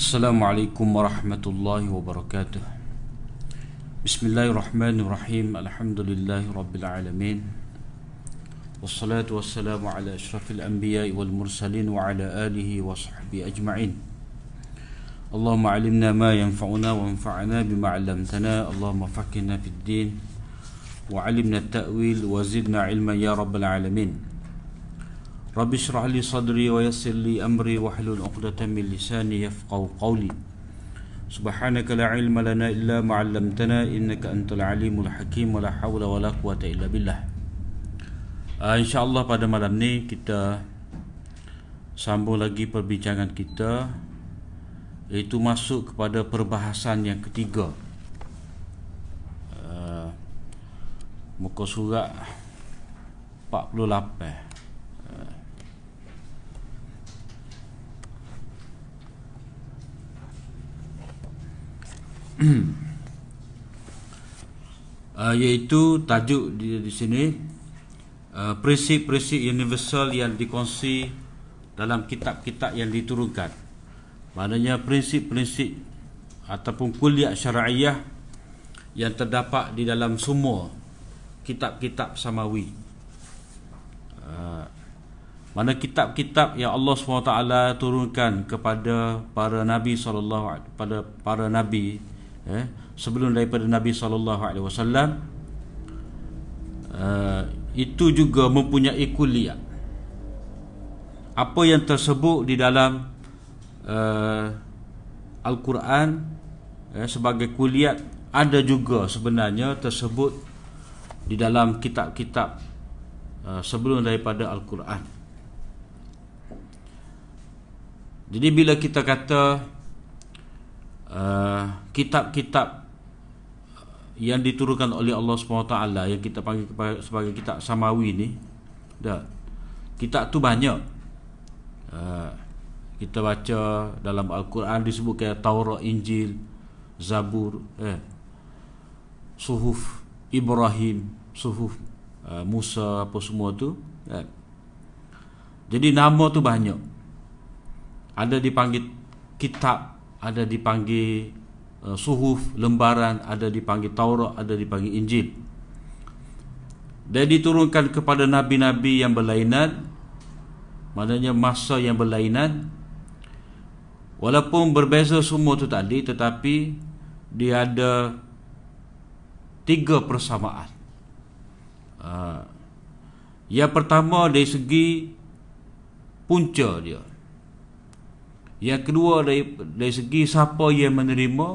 السلام عليكم ورحمة الله وبركاته. بسم الله الرحمن الرحيم. الحمد لله رب العالمين. والصلاة والسلام على أشرف الأنبياء والمرسلين وعلى آله وصحبه أجمعين. اللهم علمنا ما ينفعنا وانفعنا بما علمتنا. اللهم فقهنا في الدين وعلمنا التأويل وزدنا علما يا رب العالمين. Rabbi syrah li sadri wa yassir li amri wa hlul uqdatan min lisani yafqaw qawli. Subhanaka la ilma lana illa ma'allamtana innaka antul alimul hakim wa la hawla wa la quwata illa billah. Uh, InsyaAllah pada malam ni kita sambung lagi perbincangan kita Itu masuk kepada perbahasan yang ketiga. Uh, Muka surat 48 eh uh, iaitu tajuk di, di sini uh, prinsip-prinsip universal yang dikongsi dalam kitab-kitab yang diturunkan. Maknanya prinsip-prinsip ataupun kuliah syara'iyah yang terdapat di dalam semua kitab-kitab samawi. Uh, mana kitab-kitab yang Allah SWT turunkan kepada para nabi sallallahu pada para nabi eh, sebelum daripada Nabi sallallahu alaihi wasallam uh, itu juga mempunyai kuliah. Apa yang tersebut di dalam uh, al-Quran eh, sebagai kuliah ada juga sebenarnya tersebut di dalam kitab-kitab uh, sebelum daripada al-Quran. Jadi bila kita kata Uh, kitab-kitab yang diturunkan oleh Allah SWT yang kita panggil sebagai kitab samawi ni dah. Kitab tu banyak. Uh, kita baca dalam Al-Quran disebut kayak Taurat, Injil, Zabur, eh, Suhuf Ibrahim, Suhuf uh, Musa apa semua tu eh. jadi nama tu banyak. Ada dipanggil kitab ada dipanggil uh, suhuf lembaran ada dipanggil Taurat ada dipanggil Injil. Dan diturunkan kepada nabi-nabi yang berlainan maknanya masa yang berlainan. Walaupun berbeza semua tu tadi tetapi dia ada tiga persamaan. Uh, yang pertama dari segi punca dia yang kedua dari, dari segi siapa yang menerima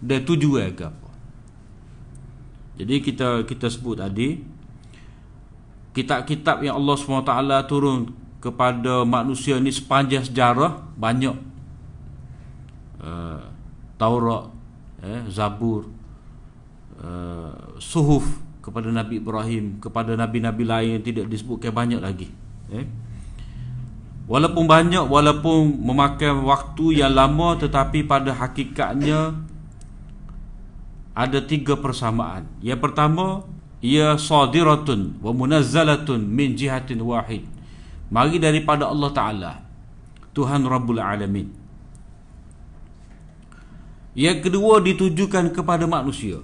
dan tujuan ke apa. Jadi kita kita sebut tadi kitab-kitab yang Allah SWT turun kepada manusia ni sepanjang sejarah banyak. Uh, Taurat, eh, Zabur, uh, Suhuf kepada Nabi Ibrahim, kepada Nabi-Nabi lain yang tidak disebutkan banyak lagi. Eh. Walaupun banyak, walaupun memakan waktu yang lama tetapi pada hakikatnya ada tiga persamaan. Yang pertama, ia sadiratun wa munazzalatun min jihatin wahid. Mari daripada Allah Ta'ala. Tuhan Rabbul Alamin. Yang kedua ditujukan kepada manusia.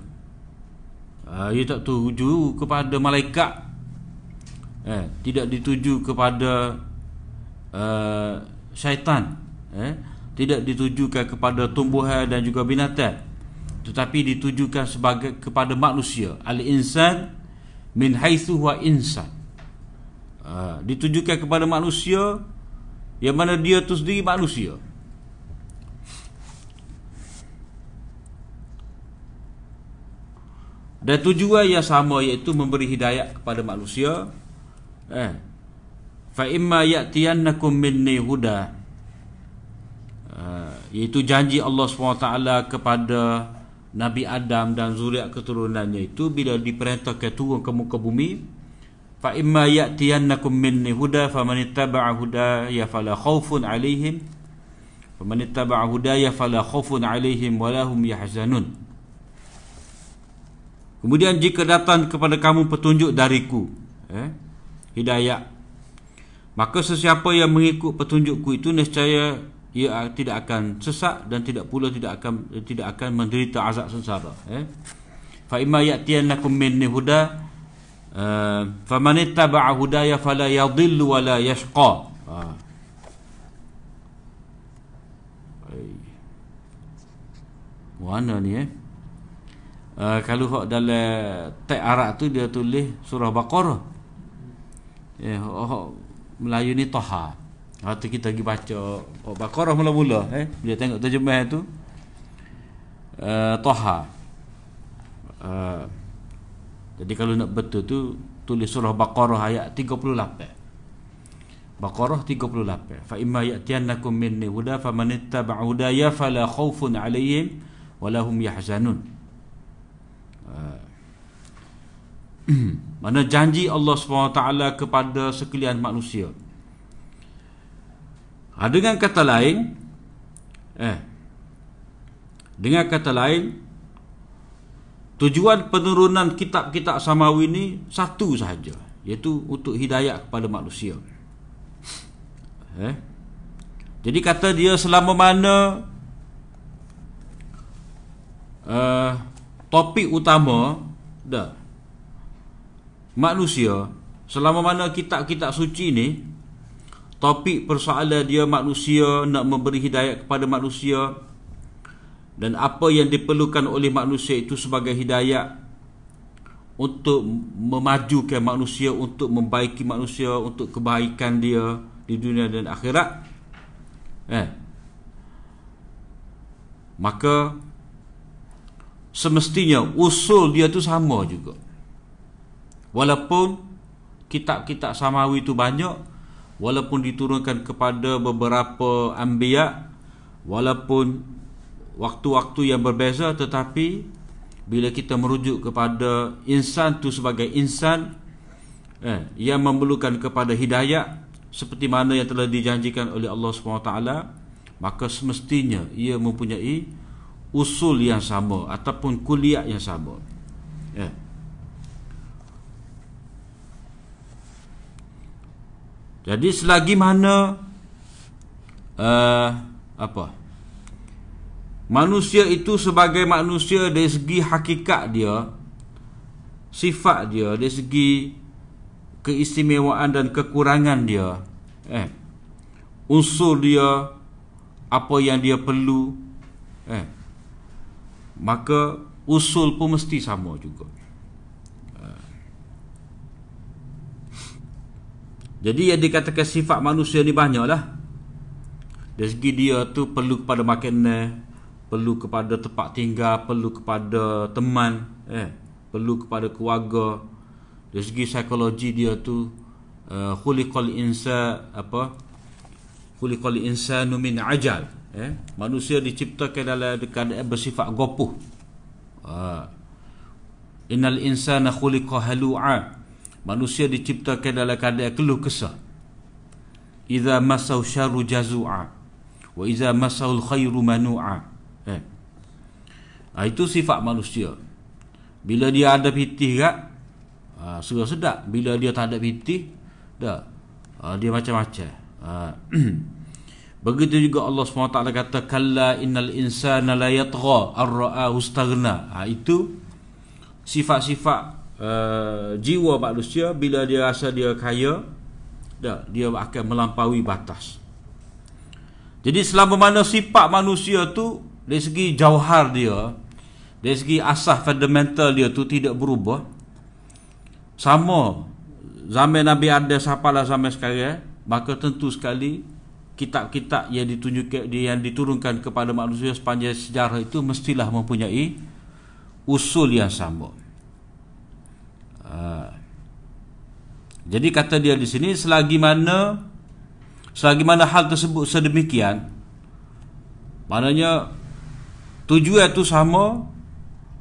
Uh, ia tak tuju kepada malaikat. Eh, tidak dituju kepada uh, syaitan eh? tidak ditujukan kepada tumbuhan dan juga binatang tetapi ditujukan sebagai kepada manusia al-insan min haitsu wa insan uh, ditujukan kepada manusia yang mana dia tu sendiri manusia dan tujuan yang sama iaitu memberi hidayah kepada manusia eh fa imma ya'tiyannakum minni huda. Uh, iaitu janji Allah SWT kepada Nabi Adam dan zuriat keturunannya itu bila diperintahkan turun ke muka bumi fa imma ya'tiyannakum minni huda faman ittaba'a hudaya fala khaufun 'alaihim faman ittaba'a hudaya fala khaufun 'alaihim wala hum yahzanun. Kemudian jika datang kepada kamu petunjuk dariku eh, Hidayah Maka sesiapa yang mengikut petunjukku itu nescaya ia tidak akan sesak dan tidak pula tidak akan tidak akan menderita azab sengsara eh fa imma ya'tiyannakum minni huda uh, faman ittaba'a hudaya fala yadhillu wala yashqa. Ha. mana ni eh? Uh, kalau hok dalam teks Arab tu dia tulis surah Baqarah. Eh hok Melayu ni Taha. Waktu kita pergi baca oh, Baqarah mula-mula eh Dia tengok terjemah tu uh, Toha uh, Jadi kalau nak betul tu Tulis surah Baqarah ayat 38 Baqarah 38 Fa imma ya'tiyannakum minni huda Faman ittaba'a hudaya Fala khawfun alaihim Walahum yahzanun. Uh, Mana janji Allah SWT kepada sekalian manusia Ha, dengan kata lain eh dengan kata lain tujuan penurunan kitab-kitab samawi ini satu sahaja iaitu untuk hidayah kepada manusia. Eh jadi kata dia selama mana uh, topik utama dah manusia selama mana kitab-kitab suci ni topik persoalan dia manusia nak memberi hidayah kepada manusia dan apa yang diperlukan oleh manusia itu sebagai hidayah untuk memajukan manusia untuk membaiki manusia untuk kebaikan dia di dunia dan akhirat. Eh. Maka semestinya usul dia tu sama juga walaupun kitab-kitab samawi itu banyak walaupun diturunkan kepada beberapa anbiya walaupun waktu-waktu yang berbeza tetapi bila kita merujuk kepada insan tu sebagai insan eh, yang memerlukan kepada hidayah seperti mana yang telah dijanjikan oleh Allah SWT maka semestinya ia mempunyai usul yang sama ataupun kuliah yang sama eh. Jadi selagi mana uh, apa? Manusia itu sebagai manusia dari segi hakikat dia, sifat dia, dari segi keistimewaan dan kekurangan dia, eh, unsur dia, apa yang dia perlu, eh, maka usul pun mesti sama juga. Jadi yang dikatakan sifat manusia ni banyak lah Dari segi dia tu perlu kepada makanan Perlu kepada tempat tinggal Perlu kepada teman eh, Perlu kepada keluarga. Dari segi psikologi dia tu uh, Khuliqal insa Apa? Khuliqal insanu min ajal eh, Manusia diciptakan dalam keadaan bersifat gopuh uh, Innal insana khuliqa halu'a Manusia diciptakan dalam keadaan keluh kesah. Iza masau syaru jazu'a. Wa iza masau khairu manu'a. Eh. Ha, itu sifat manusia. Bila dia ada pitih kat, ha, sudah sedap. Bila dia tak ada pitih, dah. Ha, dia macam-macam. Ha. Begitu juga Allah SWT kata, Kalla innal insana la yatgha ar-ra'ahu staghna. Ha, itu sifat-sifat uh, jiwa manusia bila dia rasa dia kaya dah dia akan melampaui batas. Jadi selama mana sifat manusia tu dari segi jauhar dia dari segi asas fundamental dia tu tidak berubah. Sama zaman Nabi ada sapalah sampai sekarang maka tentu sekali kitab-kitab yang ditunjukkan yang diturunkan kepada manusia sepanjang sejarah itu mestilah mempunyai usul yang sama Ha. Jadi kata dia di sini selagi mana selagi mana hal tersebut sedemikian maknanya tujuan itu sama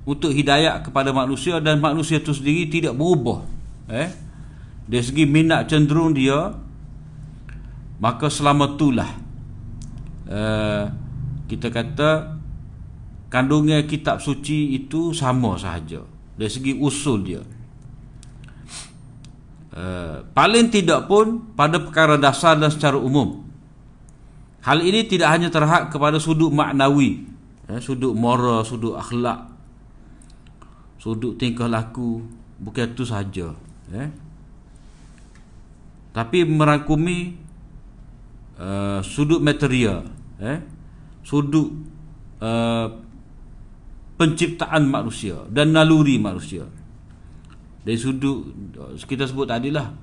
untuk hidayah kepada manusia dan manusia itu sendiri tidak berubah eh? Dari segi minat cenderung dia maka selama itulah uh, kita kata kandungan kitab suci itu sama sahaja. Dari segi usul dia Uh, paling tidak pun pada perkara dasar dan secara umum hal ini tidak hanya terhad kepada sudut maknawi eh, sudut moral sudut akhlak sudut tingkah laku bukan itu saja eh. tapi merangkumi uh, sudut material eh, sudut uh, penciptaan manusia dan naluri manusia dari sudut kita sebut tadilah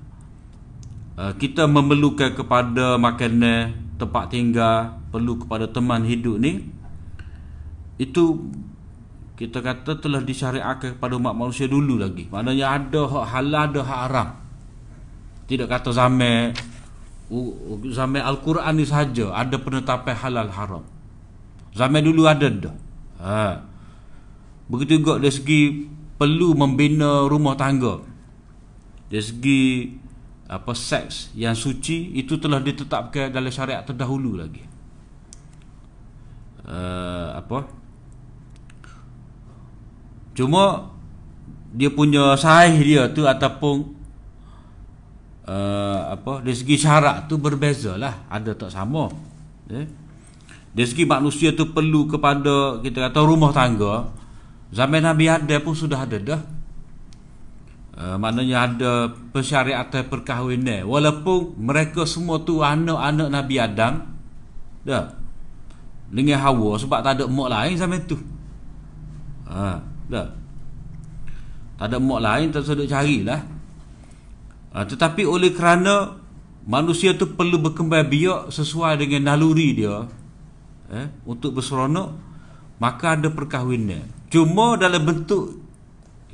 uh, kita memerlukan kepada makanan tempat tinggal perlu kepada teman hidup ni itu kita kata telah disyariatkan kepada umat manusia dulu lagi. Maknanya ada hak halal ada hak haram. Tidak kata zaman zaman Al-Quran ni saja ada penetapan halal haram. Zaman dulu ada dah. Ha. begitu juga dari segi perlu membina rumah tangga dari segi apa seks yang suci itu telah ditetapkan dalam syariat terdahulu lagi uh, apa Cuma dia punya sahih dia tu ataupun uh, apa dari segi syarat tu berbezalah, ada tak sama. Eh? Dari segi manusia tu perlu kepada kita kata rumah tangga. Zaman Nabi ada pun sudah ada dah. Uh, maknanya ada persyariatan perkahwinan. Walaupun mereka semua tu anak-anak Nabi Adam dah. Dengan Hawa sebab tak ada mak lain zaman tu. Ha, tak Tak ada mak lain Tak sedut carilah. Ha, Tetapi oleh kerana Manusia tu perlu berkembang biak Sesuai dengan naluri dia eh, Untuk berseronok Maka ada perkahwinan Cuma dalam bentuk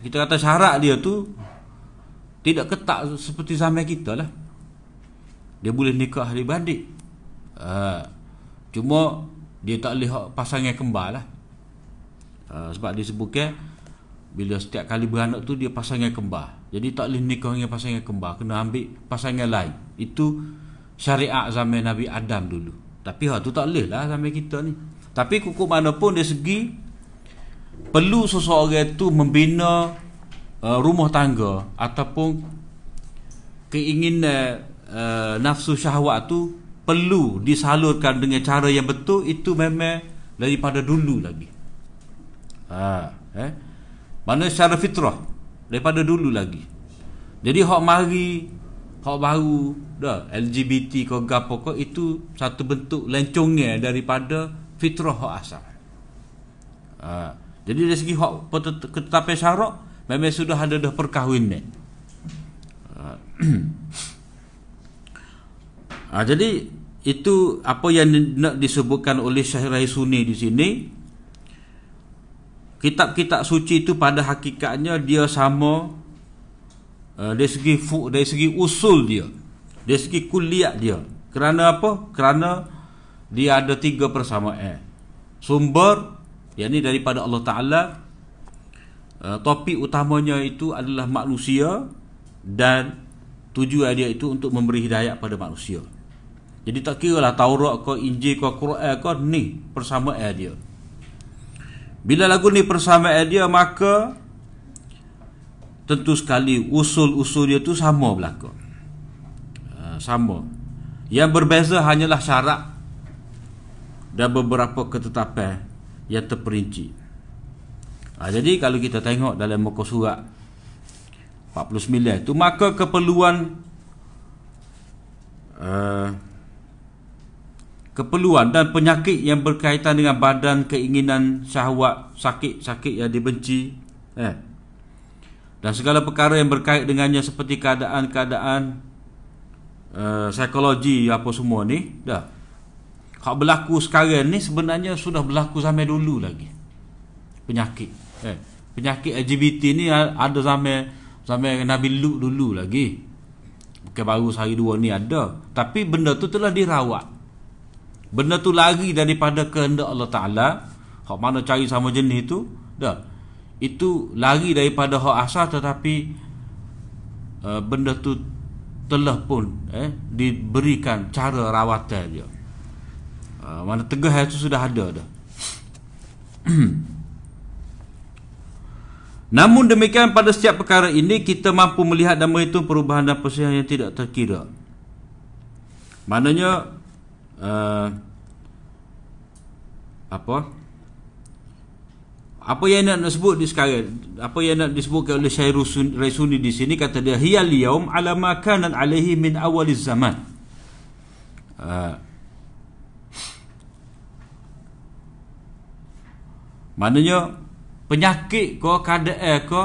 Kita kata syarat dia tu Tidak ketak seperti zaman kita lah Dia boleh nikah adik-adik ha, Cuma Dia tak boleh pasangan kembar lah Ah, sebab dia sebutkan bila setiap kali beranak tu dia pasangan kembar. Jadi tak boleh nikah dengan pasangan kembar, kena ambil pasangan lain. Itu syariat zaman Nabi Adam dulu. Tapi ha tu tak boleh lah zaman kita ni. Tapi kukuh mana pun dari segi perlu seseorang itu membina uh, rumah tangga ataupun keinginan uh, nafsu syahwat tu perlu disalurkan dengan cara yang betul itu memang daripada dulu lagi. Ha, eh? Mana secara fitrah Daripada dulu lagi. Jadi hak mari Hak baru dah LGBT kau gapo kau Itu satu bentuk lencongnya Daripada fitrah hak asal. Ha, Jadi dari segi hak ketetapan syarak Memang sudah ada dah perkahwinan ha. ha, Jadi itu apa yang nak disebutkan oleh Syahir Sunni di sini kitab-kitab suci itu pada hakikatnya dia sama uh, dari segi fu, dari segi usul dia dari segi kuliah dia. Kerana apa? Kerana dia ada tiga persamaan. Sumber yakni daripada Allah Taala uh, topik utamanya itu adalah manusia dan tujuan dia itu untuk memberi hidayah pada manusia jadi tak kira lah Taurat ke Injil ke Quran ke ni persamaan dia bila lagu ni persamaan dia maka tentu sekali usul-usul dia tu sama berlaku. Uh, sama. Yang berbeza hanyalah syarat dan beberapa ketetapan yang terperinci. Uh, jadi kalau kita tengok dalam muka surat 49 tu maka keperluan uh, keperluan dan penyakit yang berkaitan dengan badan keinginan syahwat sakit-sakit yang dibenci eh dan segala perkara yang berkait dengannya seperti keadaan-keadaan uh, psikologi apa semua ni dah hak berlaku sekarang ni sebenarnya sudah berlaku sampai dulu lagi. Penyakit eh penyakit LGBT ni ada sampai sampai Nabi Lut dulu lagi. Bukan baru sehari dua ni ada. Tapi benda tu telah dirawat. Benda tu lari daripada kehendak Allah Taala. Hak mana cari sama jenis tu? Dah. Itu lari daripada hak asal tetapi uh, benda tu telah pun eh diberikan cara rawatan dia uh, mana tegah itu sudah ada dah. Namun demikian pada setiap perkara ini kita mampu melihat dan menghitung perubahan dan persihan yang tidak terkira. Maknanya uh, apa? Apa yang nak, sebut di sekarang apa yang nak disebutkan oleh Syekh Raisuni di sini kata dia hiyal yaum ala ma kana alaihi min awal zaman. Uh, maknanya penyakit ko keadaan ko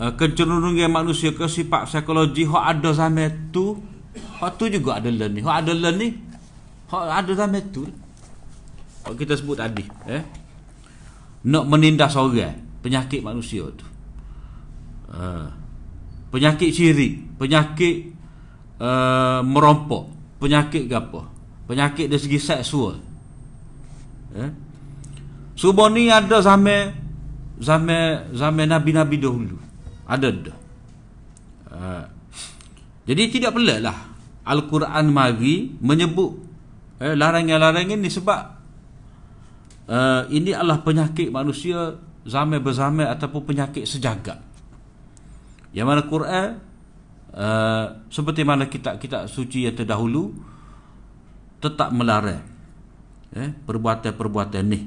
uh, kecenderungan manusia ke sifat psikologi hok ada zaman tu hok tu juga ada ni. Hok ada ni hok ada zaman tu. Hok kita sebut tadi eh. Nak menindas orang penyakit manusia tu. Uh, penyakit syirik penyakit uh, merompok penyakit apa penyakit dari segi seksual eh? Semua ni ada zaman zaman zaman nabi-nabi dahulu. Ada dah. Uh, jadi tidak pelik lah. Al-Quran mari menyebut eh, larangan-larangan ni sebab uh, ini adalah penyakit manusia zaman berzamai ataupun penyakit sejagat yang mana Quran uh, seperti mana kitab-kitab suci yang terdahulu tetap melarang eh, perbuatan-perbuatan ni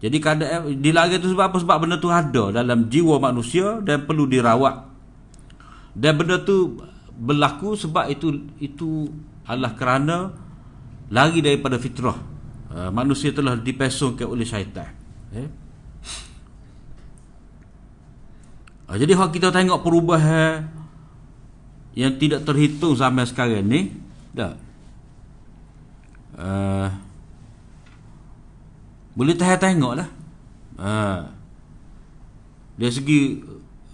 jadi keadaan dilarang itu sebab apa? Sebab benda tu ada dalam jiwa manusia dan perlu dirawat. Dan benda tu berlaku sebab itu itu adalah kerana lari daripada fitrah. Ah, manusia telah dipesongkan oleh syaitan eh? uh, jadi kalau kita tengok perubahan yang tidak terhitung zaman sekarang ni dah uh, boleh tahan tengok lah. Uh, dari segi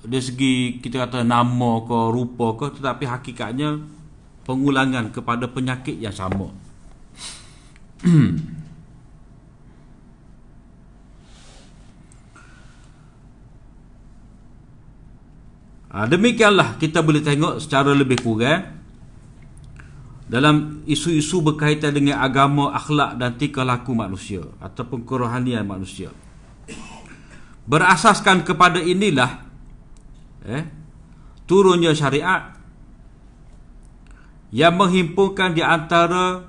dari segi kita kata nama ke rupa ke tetapi hakikatnya pengulangan kepada penyakit yang sama. Ha, demikianlah kita boleh tengok secara lebih kurang dalam isu-isu berkaitan dengan agama, akhlak dan tingkah laku manusia ataupun kerohanian manusia. Berasaskan kepada inilah eh, turunnya syariat yang menghimpunkan di antara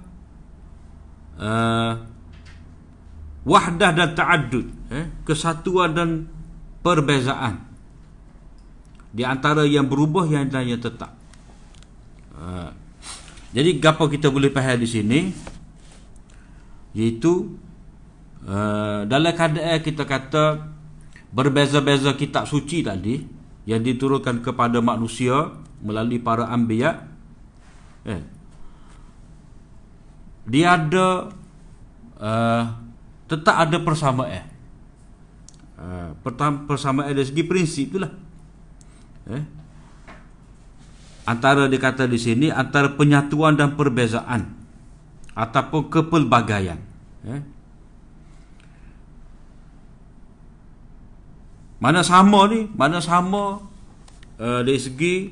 uh, wahdah dan ta'addud, eh, kesatuan dan perbezaan di antara yang berubah yang dan yang tetap. Ha. Jadi apa kita boleh faham di sini iaitu uh, dalam keadaan kita kata berbeza-beza kitab suci tadi yang diturunkan kepada manusia melalui para anbiya eh dia ada uh, tetap ada persamaan uh, pertama persamaan dari segi prinsip itulah eh? Antara dikata di sini antara penyatuan dan perbezaan. Ataupun kepelbagaian. Eh? mana sama ni? Mana sama uh, dari segi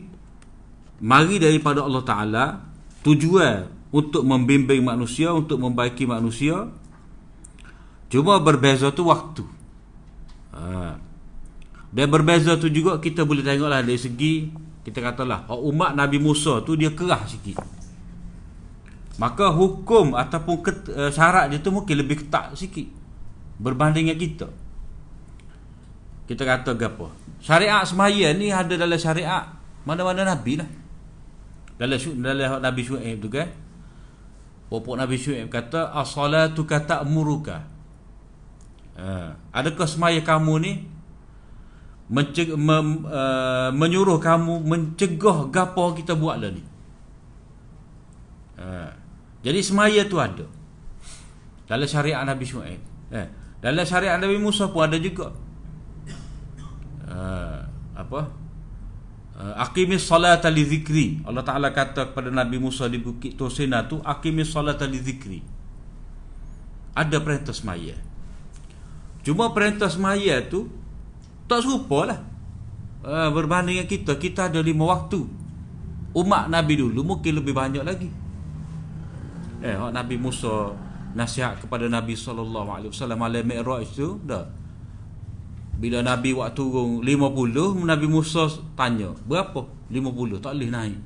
mari daripada Allah Ta'ala tujuan untuk membimbing manusia untuk membaiki manusia cuma berbeza tu waktu. Uh, dan berbeza tu juga kita boleh tengoklah dari segi kita katalah umat Nabi Musa tu dia kerah sikit. Maka hukum ataupun ket, uh, syarat dia tu mungkin lebih ketat sikit berbanding dengan kita. Kita kata apa? Syariat semaya ni ada dalam syariat mana-mana nabi lah. Dalam dalam Nabi Syuaib tu kan. Bapak Nabi Syuaib kata as-salatu kata muruka. Uh, adakah semaya kamu ni menceg- mem, uh, menyuruh kamu mencegah gapo kita buat lah ni. Uh, jadi semaya tu ada. Dalam syariat Nabi Syuaib. Eh, dalam syariat Nabi Musa pun ada juga. Uh, apa? Aqimis salata li zikri. Allah Taala kata kepada Nabi Musa di Bukit Tosena tu aqimis salata li zikri. Ada perintah semaya. Cuma perintah semaya tu tak serupa lah. Uh, Berbanding dengan kita Kita ada lima waktu. Umat Nabi dulu mungkin lebih banyak lagi. Eh Nabi Musa Nasihat kepada Nabi SAW Malam Mi'raj tu dah. Bila Nabi waktu turun 50 Nabi Musa tanya Berapa? 50 Tak boleh naik.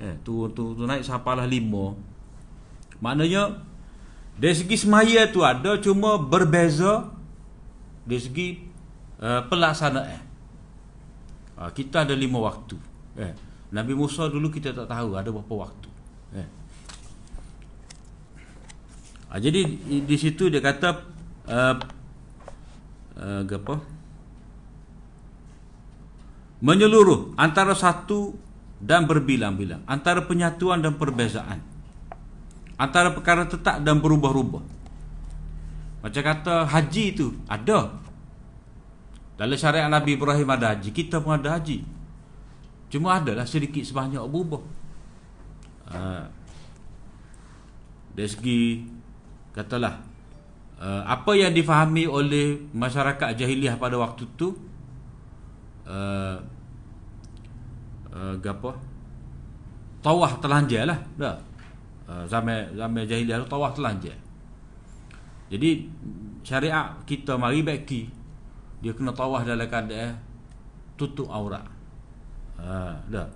Eh tu, tu, tu naik sampalah 5 Maknanya Dari segi semaya tu ada cuma berbeza dari segi uh, pelaksanaan. Uh, kita ada lima waktu. Eh. Nabi Musa dulu kita tak tahu ada berapa waktu. Eh. Uh, jadi di, di situ dia kata uh, uh, apa? Menyeluruh antara satu dan berbilang-bilang, antara penyatuan dan perbezaan antara perkara tetap dan berubah-ubah macam kata haji itu ada dalam syariat Nabi Ibrahim ada haji kita pun ada haji. Cuma adalah sedikit sebanyak berubah. Ha. dari segi katalah uh, apa yang difahami oleh masyarakat jahiliah pada waktu itu uh, uh, apa? Tawah telanjang lah. Dah. Ah, zaman zaman jahiliah tu tawaf telanjang. Jadi syariat kita mari baki dia kena tawaf dalam keadaan tutup aurat. Ha, dah.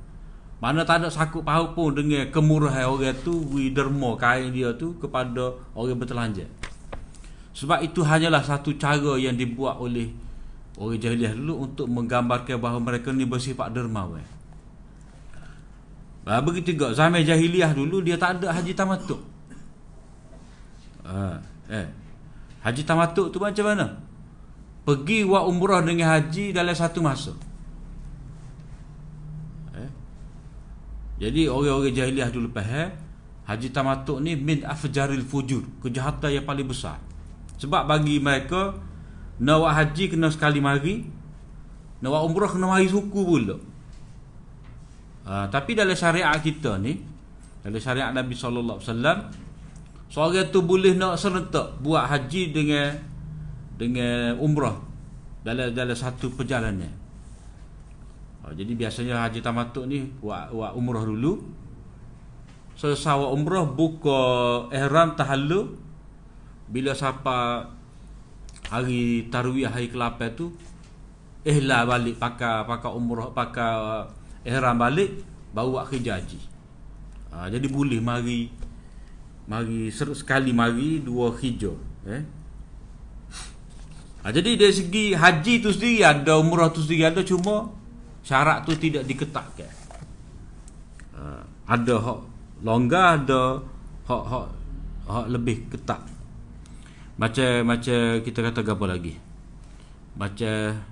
Mana tak ada sakut pahu pun dengan kemurahan orang tu wi derma kain dia tu kepada orang bertelanjang. Sebab itu hanyalah satu cara yang dibuat oleh orang jahiliah dulu untuk menggambarkan bahawa mereka ni bersifat dermawan. Ha, begitu juga zaman jahiliah dulu dia tak ada haji tamatuk. Ha, eh. Haji tamatuk tu macam mana? Pergi buat umrah dengan haji dalam satu masa. Eh. Jadi orang-orang jahiliah dulu faham haji tamatuk ni min afjaril fujur, kejahatan yang paling besar. Sebab bagi mereka nak buat haji kena sekali mari, nak buat umrah kena mari suku pula. Ha, tapi dalam syariat kita ni dalam syariat Nabi sallallahu alaihi seorang tu boleh nak serentak buat haji dengan dengan umrah dalam dalam satu perjalanan. Ha, jadi biasanya haji tamatuk ni buat buat umrah dulu. Selesai buat umrah buka ihram tahallul bila siapa hari tarwiyah hari ke-8 tu ihla balik pakai pakai umrah pakai ihram balik bawa kerja haji. Ha, jadi boleh mari mari sekali mari dua hijau eh. Ha, jadi dari segi haji tu sendiri ada umrah tu sendiri ada cuma syarat tu tidak diketatkan. Ha, ada hak longgar ada hak hak hak lebih ketat. Macam macam kita kata apa lagi? Macam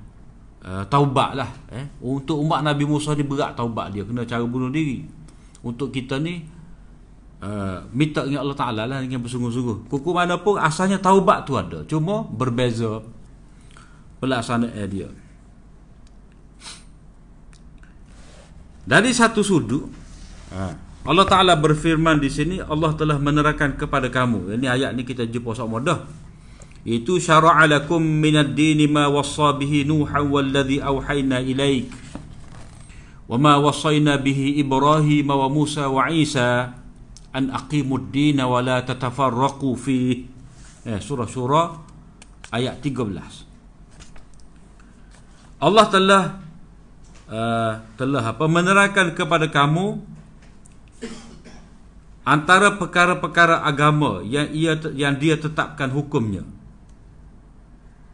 uh, taubat lah eh. Untuk umat Nabi Musa ni berat taubat dia Kena cara bunuh diri Untuk kita ni uh, Minta dengan Allah Ta'ala lah Dengan bersungguh-sungguh Kuku mana pun asalnya taubat tu ada Cuma berbeza Pelaksanaan dia. Dari satu sudut uh, Allah Ta'ala berfirman di sini Allah telah menerangkan kepada kamu. Ini ayat ni kita jumpa sama dah itu syara'a lakum minad dini ma wassa bihi nuha walladhi awhayna ilaik wa ma wassayna bihi ibrahim wa musa wa isa an aqimud dina wa la tatafarraqu fi eh, surah surah ayat 13 Allah telah uh, telah apa menerangkan kepada kamu antara perkara-perkara agama yang ia yang dia tetapkan hukumnya.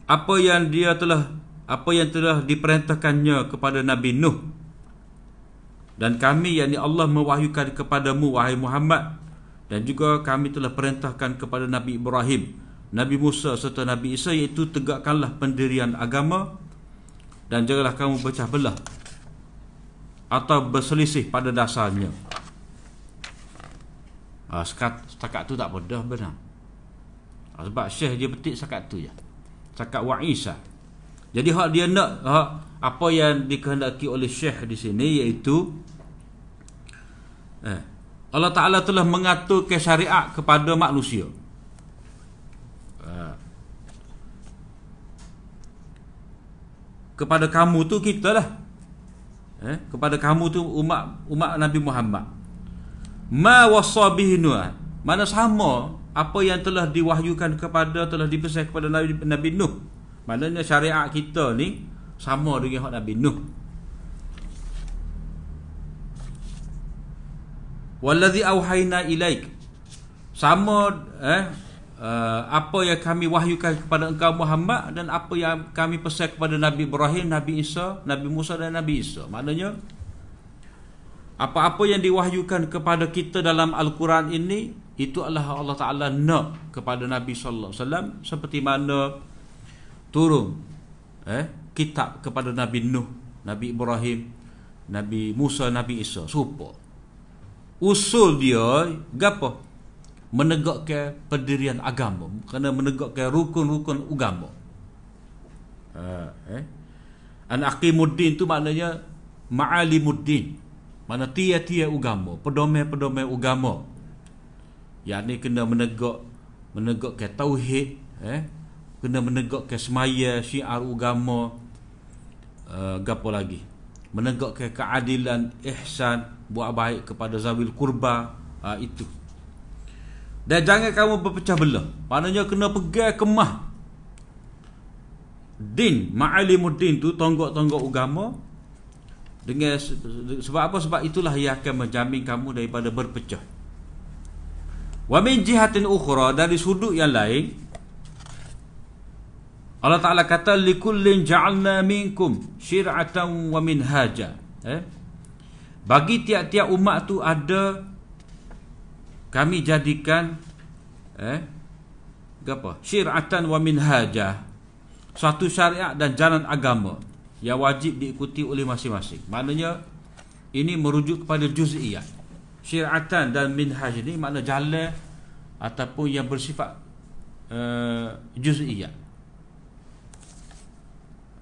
Apa yang dia telah apa yang telah diperintahkannya kepada Nabi Nuh. Dan kami yakni Allah mewahyukan kepadamu wahai Muhammad. Dan juga kami telah perintahkan kepada Nabi Ibrahim Nabi Musa serta Nabi Isa iaitu tegakkanlah pendirian agama dan janganlah kamu pecah belah atau berselisih pada dasarnya ha, sekat, setakat tu tak bodoh benar ha, sebab syekh dia petik setakat tu je ya cakap wa Isa. Jadi hak dia nak hak apa yang dikehendaki oleh Syekh di sini iaitu eh, Allah Taala telah mengatur ke syariat kepada manusia. Kepada kamu tu kita lah. Eh, kepada kamu tu umat umat Nabi Muhammad. Ma wasabihi Mana sama apa yang telah diwahyukan kepada telah dipesan kepada Nabi, Nabi Nuh. Maknanya syariat kita ni sama dengan hak Nabi Nuh. Wallazi auhayna ilaik. Sama eh uh, apa yang kami wahyukan kepada engkau Muhammad dan apa yang kami pesan kepada Nabi Ibrahim, Nabi Isa, Nabi Musa dan Nabi Isa. Maknanya apa-apa yang diwahyukan kepada kita dalam Al-Quran ini itu adalah Allah Taala nak kepada Nabi sallallahu alaihi wasallam seperti mana turun eh kitab kepada Nabi Nuh, Nabi Ibrahim, Nabi Musa, Nabi Isa. Serupa. Usul dia gapo? Menegakkan pendirian agama, kena menegakkan rukun-rukun agama. Uh, eh An aqimuddin tu maknanya ma'alimuddin mana tia-tia agama, pedoman-pedoman agama. Yang ni kena menegak menegakkan tauhid, eh? Kena menegakkan semaya, syiar agama. Uh, gapo lagi? Menegakkan keadilan, ihsan, buat baik kepada zawil kurba, uh, itu. Dan jangan kamu berpecah belah. Maknanya kena pegang kemah. Din, ma'alimuddin tu tonggok-tonggok agama. Dengan sebab apa? Sebab itulah yang akan menjamin kamu daripada berpecah. Wa min jihatin ukhra dari sudut yang lain Allah Taala kata likullin ja'alna minkum syir'atan wa minhaja. Eh? Bagi tiap-tiap umat tu ada kami jadikan eh apa syir'atan wa minhaja satu syariat dan jalan agama yang wajib diikuti oleh masing-masing. Maknanya ini merujuk kepada juz'iyah. Syir'atan dan minhaj ini makna jalan ataupun yang bersifat uh, juz'iyah.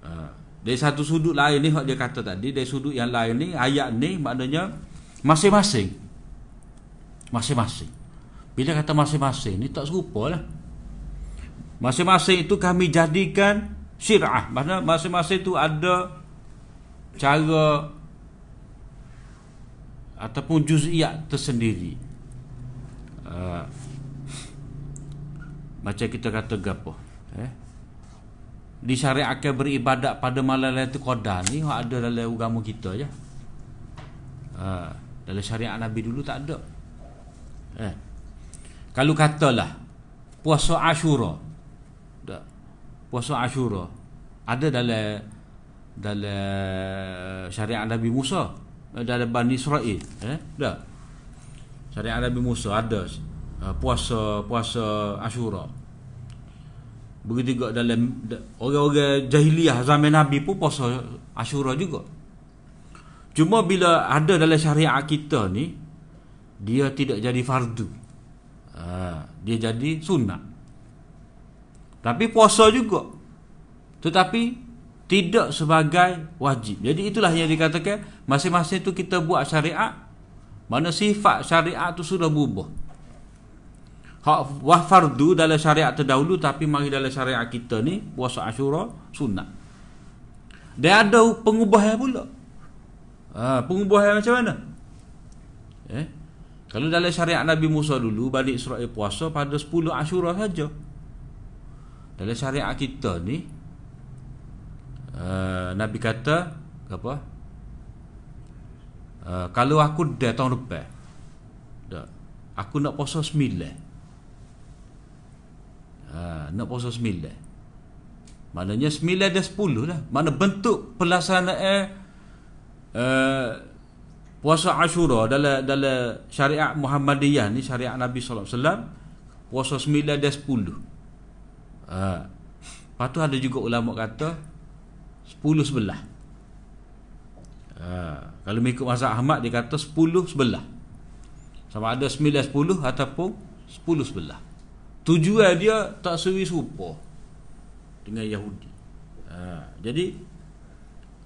Uh, dari satu sudut lain ni dia kata tadi, dari sudut yang lain ni ayat ni maknanya masing-masing. Masing-masing. Bila kata masing-masing ni tak serupa lah. Masing-masing itu kami jadikan syir'ah Maksudnya masing-masing tu ada cara ataupun juz'iyat tersendiri. Uh, macam kita kata gapo, eh? Disyariatkan beribadat pada malam Lailatul Qadar ni ada dalam agama kita je. Uh, dalam syariat Nabi dulu tak ada. Eh. Kalau katalah puasa Ashura puasa Ashura ada dalam dalam syariat Nabi Musa dalam Bani Israel eh? Dah syariat Nabi Musa ada uh, puasa puasa Ashura. Begitu juga dalam orang-orang jahiliah zaman Nabi pun puasa Ashura juga. Cuma bila ada dalam syariat kita ni dia tidak jadi fardu ha, dia jadi sunnah tapi puasa juga. Tetapi tidak sebagai wajib. Jadi itulah yang dikatakan masing-masing itu kita buat syariat mana sifat syariat itu sudah berubah. Hak fardu dalam syariat terdahulu tapi mari dalam syariat kita ni puasa Ashura sunat. Dan ada pengubahan pula. Ha, pengubahan macam mana? Eh? Kalau dalam syariat Nabi Musa dulu Bani Israel puasa pada 10 Ashura saja. Dalam syariat kita ni uh, Nabi kata apa? Uh, kalau aku dah tahun depan dah, Aku nak puasa sembilan uh, Nak puasa sembilan Maknanya sembilan dan sepuluh lah Mana bentuk pelaksanaan uh, Puasa Ashura dalam dalam syariat Muhammadiyah ni syariat Nabi sallallahu alaihi wasallam puasa 9 dan 10 Ha. Lepas tu ada juga ulama kata 10 sebelah. Ha. Kalau mengikut mazhab Ahmad dia kata 10 sebelah. Sama ada 9 10 ataupun 10 sebelah. Tujuan dia tak seri serupa dengan Yahudi. Ha. Jadi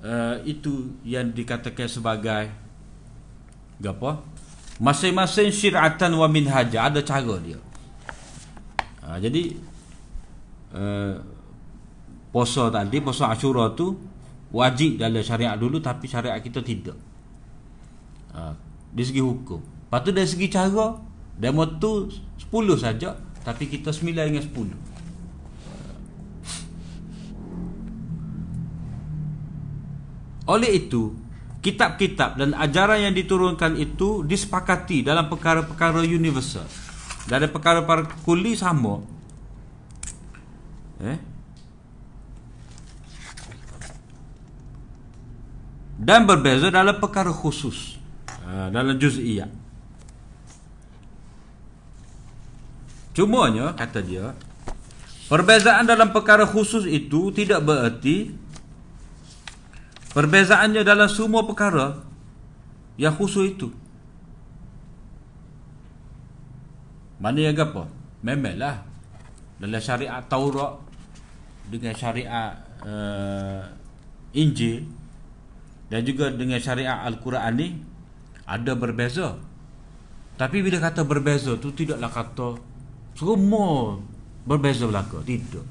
uh, itu yang dikatakan sebagai apa? Masing-masing syir'atan wa minhaja ada cara dia. Ha, jadi uh, puasa tadi puasa Ashura tu wajib dalam syariat dulu tapi syariat kita tidak. Uh, dari segi hukum. Lepas tu dari segi cara demo tu 10 saja tapi kita 9 dengan 10. Oleh itu, kitab-kitab dan ajaran yang diturunkan itu disepakati dalam perkara-perkara universal. Dalam perkara-perkara kuli sama. Eh? Dan berbeza dalam perkara khusus. Uh, dalam juz'iyah. Cumanya kata dia perbezaan dalam perkara khusus itu tidak bererti perbezaannya dalam semua perkara yang khusus itu mana yang apa memelah dalam syariat Taurat dengan syariat uh, Injil dan juga dengan syariat Al-Quran ni ada berbeza. Tapi bila kata berbeza tu tidaklah kata semua berbeza belaka, tidak.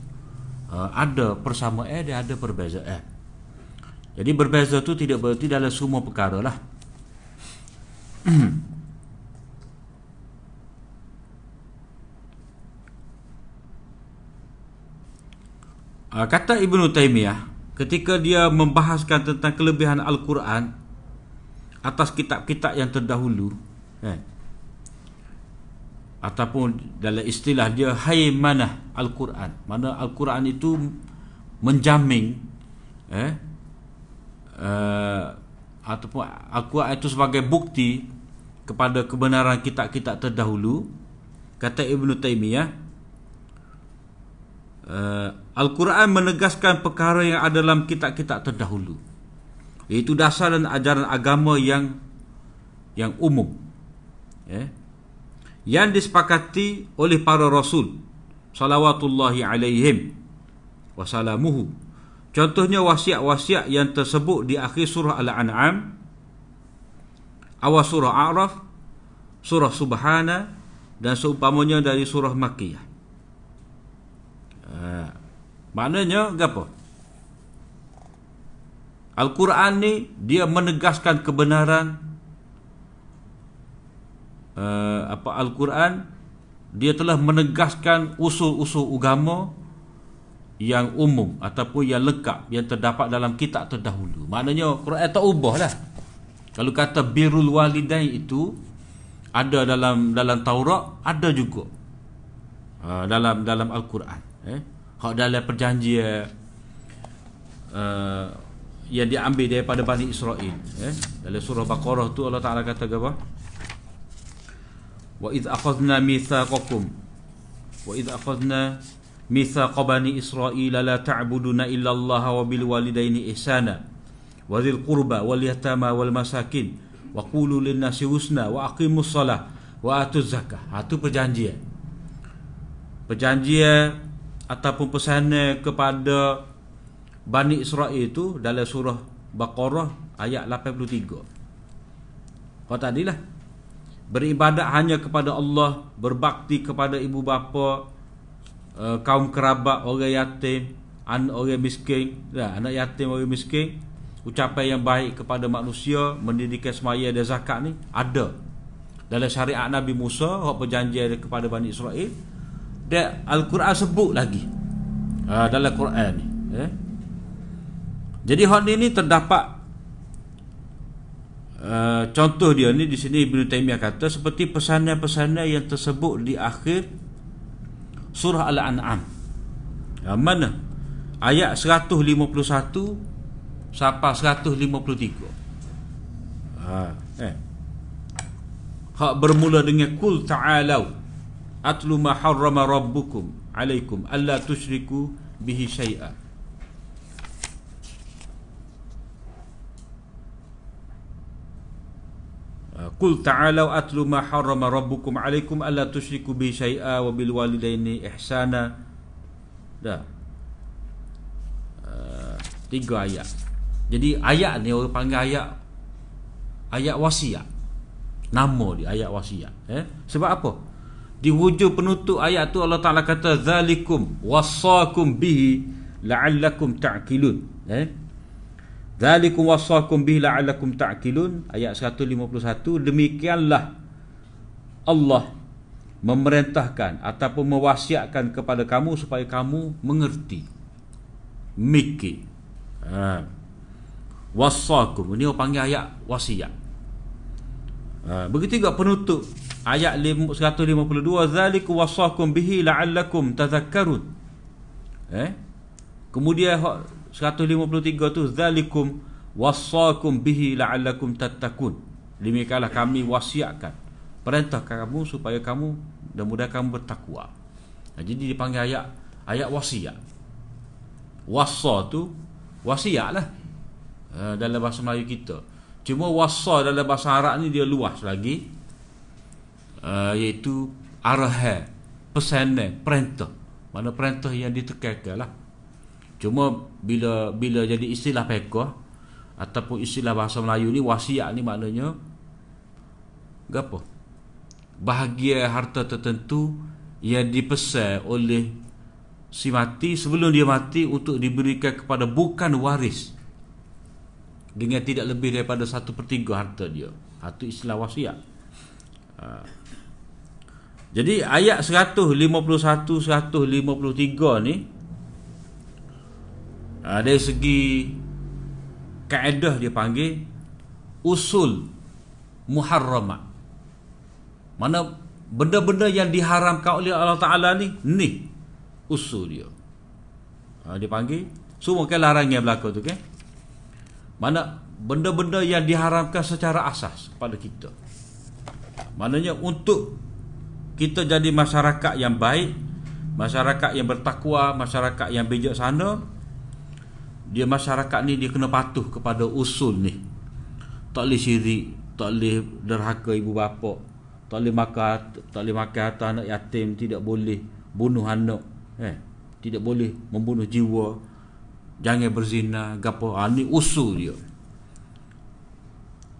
Uh, ada persamaan eh, ada perbezaan. Jadi berbeza tu tidak berarti dalam semua perkara lah. Uh, kata Ibnu Taimiyah ketika dia membahaskan tentang kelebihan Al-Quran atas kitab-kitab yang terdahulu eh, ataupun dalam istilah dia haymanah Al-Quran mana Al-Quran itu menjamin eh, uh, ataupun Al-Quran itu sebagai bukti kepada kebenaran kitab-kitab terdahulu kata Ibnu Taimiyah uh, Al-Quran menegaskan perkara yang ada dalam kitab-kitab terdahulu. Iaitu dasar dan ajaran agama yang yang umum. Ya. Yang disepakati oleh para rasul salawatullahi alaihim wasalamuhu contohnya wasiat-wasiat yang tersebut di akhir surah al-an'am awal surah a'raf surah subhana dan seumpamanya dari surah makkiyah Ha. Maknanya apa? Al-Quran ni dia menegaskan kebenaran uh, apa Al-Quran dia telah menegaskan usul-usul agama yang umum ataupun yang lengkap yang terdapat dalam kitab terdahulu. Maknanya Quran tak ubahlah. Kalau kata birrul walidain itu ada dalam dalam Taurat, ada juga uh, dalam dalam Al-Quran eh hak dalam perjanjian uh, yang diambil daripada Bani Israel eh dalam surah Baqarah tu Allah Taala kata apa wa id akhadna mitsaqakum wa id akhadna ihsana wa dzil qurba wal yatama wal masakin wa qulu lin nasi husna wa aqimus salah wa atuz zakah. Ha tu perjanjian. Perjanjian ataupun pesanan kepada Bani Israel itu dalam surah Baqarah ayat 83. Kau tadilah beribadat hanya kepada Allah, berbakti kepada ibu bapa, uh, kaum kerabat, orang yatim, anak orang miskin, ya, anak yatim orang miskin, ucapan yang baik kepada manusia, mendirikan semaya dan zakat ni ada. Dalam syariat Nabi Musa, hak perjanjian kepada Bani Israel dia Al-Quran sebut lagi. Uh, dalam Quran ni eh? jadi hal ni terdapat uh, contoh dia ni di sini Ibn Taymiyah kata seperti pesanan-pesanan yang tersebut di akhir surah Al-An'am. Yang mana? Ayat 151 sampai 153 ha, eh. hak bermula dengan kul ta'alau atlu ma harrama rabbukum alaikum alla tusyriku bihi syai'a Qul ta'alu atlu ma harrama rabbukum alaikum alla tusyriku bihi syai'a wa bil walidaini ihsana. Dah. Uh, tiga ayat. Jadi ayat ni orang panggil ayat ayat wasiat. Nama dia ayat wasiat. Eh sebab apa? Di hujung penutup ayat tu Allah Taala kata zalikum wasakum bihi la'allakum ta'qilun. Eh zalikum wasakum bihi la'allakum ta'qilun. Ayat 151 demikianlah Allah memerintahkan ataupun mewasiatkan kepada kamu supaya kamu mengerti mikir. Ha. wasakum ini orang panggil ayat wasiat. Ha. begitu juga penutup ayat 152 zaliku wasakum bihi la'allakum tadhakkarun. Eh? Kemudian 153 tu zalikum wassakum bihi la'allakum tattaqun. Demikianlah kami wasiatkan perintahkan kamu supaya kamu dan mudah kamu bertakwa. Nah, jadi dipanggil ayat ayat wasiat. Wassa tu wasiat lah uh, dalam bahasa Melayu kita. Cuma wassa dalam bahasa Arab ni dia luas lagi uh, iaitu arahan pesanan perintah. Mana perintah yang ditekankan lah cuma bila bila jadi istilah pekoh ataupun istilah bahasa Melayu ni wasiat ni maknanya gapo? Bahagia harta tertentu yang dipesan oleh si mati sebelum dia mati untuk diberikan kepada bukan waris. Dengan tidak lebih daripada satu per tiga harta dia. Itu istilah wasiat. Ha. jadi ayat 151 153 ni ha, dari segi kaedah dia panggil usul muharramat mana benda-benda yang diharamkan oleh Allah Ta'ala ni ni usul dia. Ha, dia panggil semua kan larang yang berlaku tu kan? Mana benda-benda yang diharamkan secara asas kepada kita. Maknanya untuk kita jadi masyarakat yang baik masyarakat yang bertakwa masyarakat yang bijaksana dia masyarakat ni dia kena patuh kepada usul ni. Tak boleh syirik tak boleh derhaka ibu bapa tak boleh makan tak boleh makan harta anak yatim tidak boleh bunuh anak eh tidak boleh membunuh jiwa jangan berzina gapo. Ha, ni usul dia.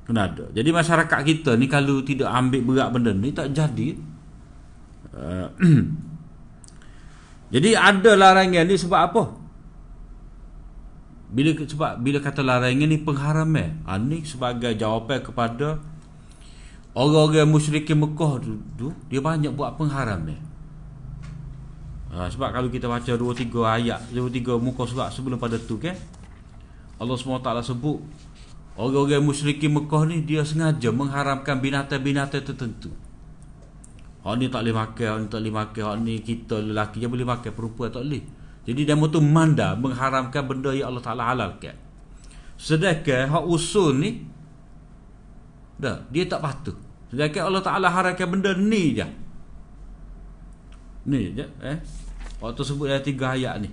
Kena ada. Jadi masyarakat kita ni kalau tidak ambil berat benda ni tak jadi. Uh, jadi ada larangan ni sebab apa bila sebab bila kata larangan ni pengharaman ha, ni sebagai jawapan kepada orang-orang musyrikin Mekah tu, tu dia banyak buat pengharaman ha, sebab kalau kita baca 2 3 ayat 2 3 muka surat sebelum pada tu kan Allah SWT sebut orang-orang musyrikin Mekah ni dia sengaja mengharamkan binatang-binatang tertentu. Hak ni tak boleh makan, hak ni tak boleh makan, hak ni kita lelaki yang boleh makan, perempuan tak boleh. Jadi dia tu manda mengharamkan benda yang Allah Taala halalkan. Sedangkan hak usul ni dah dia tak patuh. Sedangkan Allah Taala haramkan benda ni je. Ni je eh. Waktu sebut ada tiga ayat ni.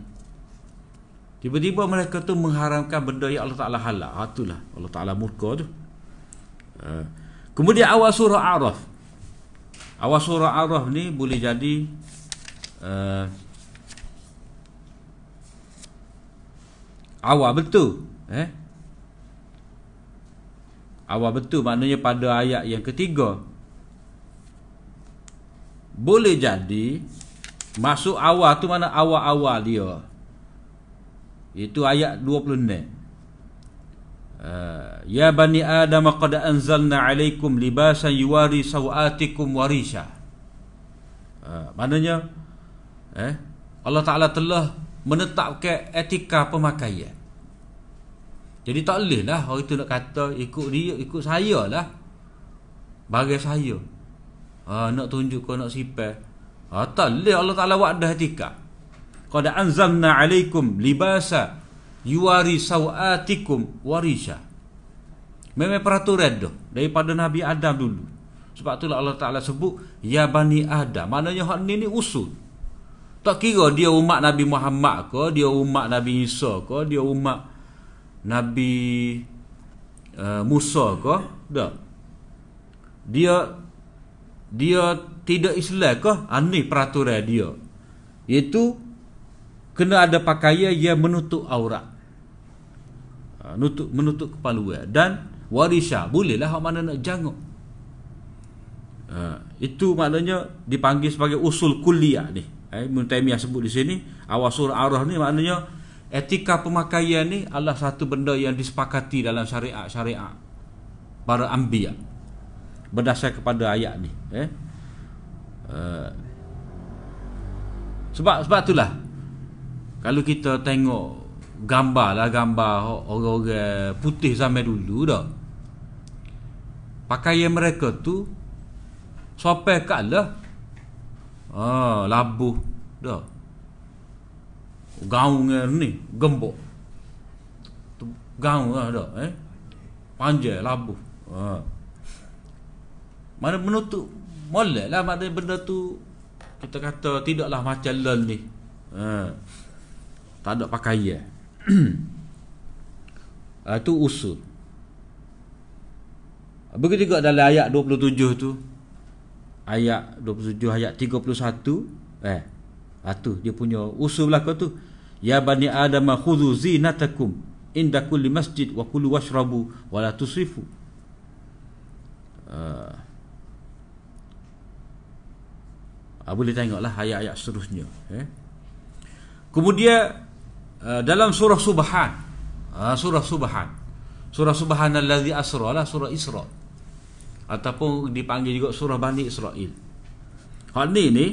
Tiba-tiba mereka tu mengharamkan benda yang Allah Taala halal. Ha itulah Allah Taala murka tu. Uh, kemudian awal surah Araf. Awal surah Araf ni boleh jadi uh, awal betul eh? Awal betul maknanya pada ayat yang ketiga. Boleh jadi masuk awal tu mana awal-awal dia. Itu ayat 26 uh, ya bani adam qad anzalna alaikum libasan yuwari sawatikum warisha. Uh, maknanya eh Allah Taala telah menetapkan etika pemakaian. Jadi tak boleh lah orang itu nak kata ikut dia, ikut saya lah. Bagi saya. Ha, nak tunjuk kau nak sipar. Ha, tak boleh Allah Ta'ala wadah etika. Qad anzalna alaikum libasa yuwari sawatikum warisha. Memang peraturan dah daripada Nabi Adam dulu. Sebab itulah Allah Ta'ala sebut Ya Bani Adam. Maknanya hak ni ni usul. Tak kira dia umat Nabi Muhammad ke, dia umat Nabi Isa ke, dia umat Nabi uh, Musa ke, tak. Dia dia tidak Islam ke? Ini peraturan dia. Iaitu kena ada pakaian yang menutup aurat. Uh, menutup menutup kepala dan warisha bolehlah hak mana nak janguk. Uh, itu maknanya dipanggil sebagai usul kuliah ni eh, Ibn Taymiyah sebut di sini awal surah arah ni maknanya etika pemakaian ni adalah satu benda yang disepakati dalam syariat-syariat para anbiya. Berdasar kepada ayat ni eh. Uh, sebab sebab itulah kalau kita tengok gambar lah gambar orang-orang putih zaman dulu dah pakaian mereka tu sampai kat lah Ah, labuh dah. gaung ni gembok tu gaung lah dah eh panjang labuh ha. mana menutup molek lah maknanya benda tu kita kata tidaklah macam lel ni ha. tak ada pakaian ha, tu usul begitu juga dalam ayat 27 tu ayat 27 ayat 31 eh ha, tu dia punya usul belaka tu. Ya bani adam khudhu zinatakum inda kulli masjid wa kulu washrabu wa la tusrifu. Uh, uh, boleh tengoklah ayat-ayat seterusnya eh. Kemudian uh, dalam surah subhan uh, surah subhan. Surah subhanallazi asra lah surah isra ataupun dipanggil juga surah bani israel hal ni ni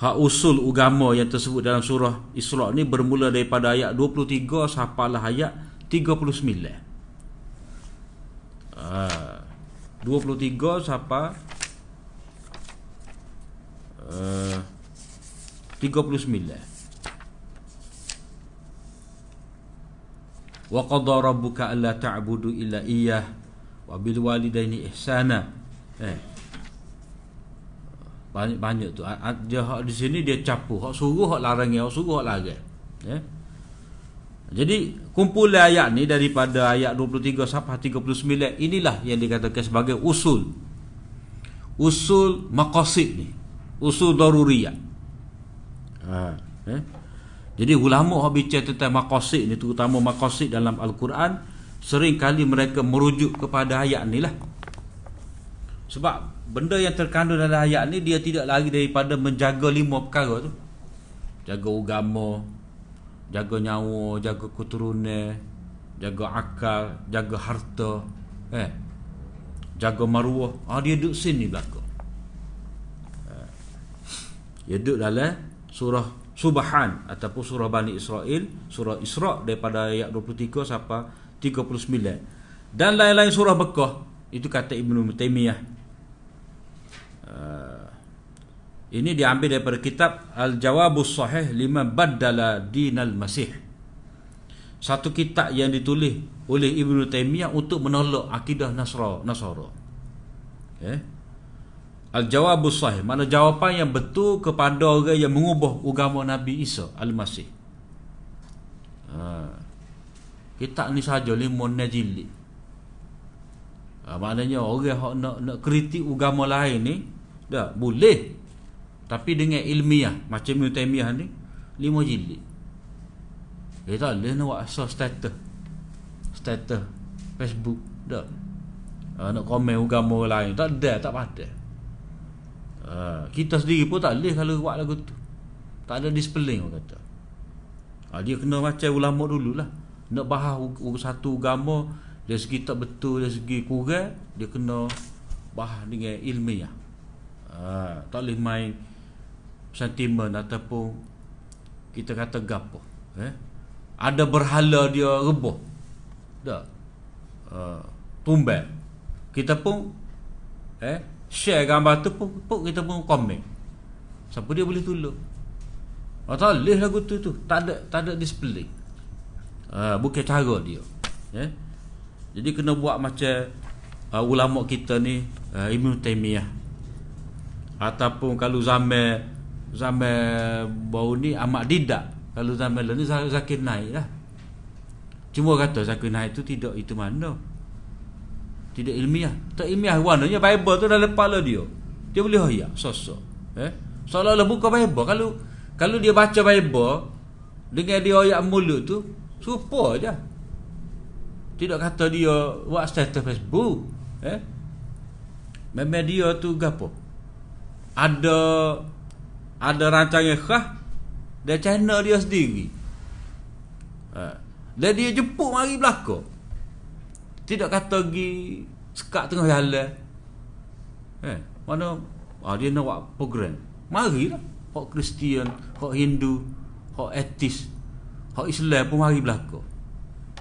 hak usul agama yang tersebut dalam surah Isra ni bermula daripada ayat 23 sampailah ayat 39. Ah 23 sampai uh, 39. Wa qadha rabbuka alla ta'budu illa iyyah wa bil walidaini ihsana. Eh. Banyak-banyak tu. Dia hak di sini dia capu hak suruh hak larang hak suruh hak larang. Ya jadi kumpulan ayat ni daripada ayat 23 sampai 39 inilah yang dikatakan sebagai usul. Usul maqasid ni. Usul daruriyah. Ha eh? Jadi ulama hak bincang tentang maqasid ni terutama maqasid dalam al-Quran sering kali mereka merujuk kepada ayat ni lah sebab benda yang terkandung dalam ayat ni dia tidak lagi daripada menjaga lima perkara tu. Jaga agama, jaga nyawa, jaga keturunan, jaga akal, jaga harta, eh. Jaga maruah. Ah dia duduk sini belaka. Eh. Dia duduk dalam surah Subhan ataupun surah Bani Israel, surah Isra daripada ayat 23 sampai 39. Dan lain-lain surah Bekah itu kata Ibnu Taimiyah Uh, ini diambil daripada kitab Al-Jawabus Sahih liman baddala dinal Masih. Satu kitab yang ditulis oleh Ibnu Taimiyah untuk menolak akidah Nasra Nasara. Eh? Al-Jawabus Sahih. Mana jawapan yang betul kepada orang yang mengubah agama Nabi Isa Al-Masih. Ha. Kitab ni saja lima najili. Ha, maknanya orang yang nak nak kritik agama lain ni dah boleh. Tapi dengan ilmiah macam Taymiyah ni lima jilid. Dia tak boleh nak buat asal status. Status Facebook dah. Uh, nak komen agama lain. Tak ada tak pada uh, kita sendiri pun tak boleh kalau buat lagu tu. Tak ada display orang kata. Uh, dia kena macam ulama dulu lah nak bahas satu agama dari segi tak betul dari segi kurang dia kena bahas dengan ilmiah. Ha, tak boleh main sentimen ataupun kita kata gapo eh? Ada berhala dia rebuh. Dak uh, tumbal kita pun eh share gambar tu pun, pun kita pun komen siapa dia boleh tolong? Oh, tak boleh lagu tu tu. Tak ada tak ada display. Uh, bukan cara dia. Eh? Jadi kena buat macam uh, ulama kita ni uh, Ibn Taymiyah. Ataupun kalau zaman zaman bau ni amat didak. Kalau zaman lalu zakir naik lah. Cuma kata zakir naik tu tidak itu mana tidak ilmiah. Tak ilmiah warnanya bible tu dalam kepala dia. Dia boleh hoyak sosok. Eh? Seolah-olah buka bible. Kalau kalau dia baca bible dengan dia hoyak mulut tu serupa aja tidak kata dia buat status facebook. Eh? Memang dia tu gapo? Ada ada rancangan khas dan channel dia sendiri. Ha. Dan dia jemput mari belaka. Tidak kata pergi sekat tengah jalan. Eh, mana ah, dia nak buat program. Marilah. Hak Kristian, hak Hindu, hak etis, hak Islam pun mari belaka.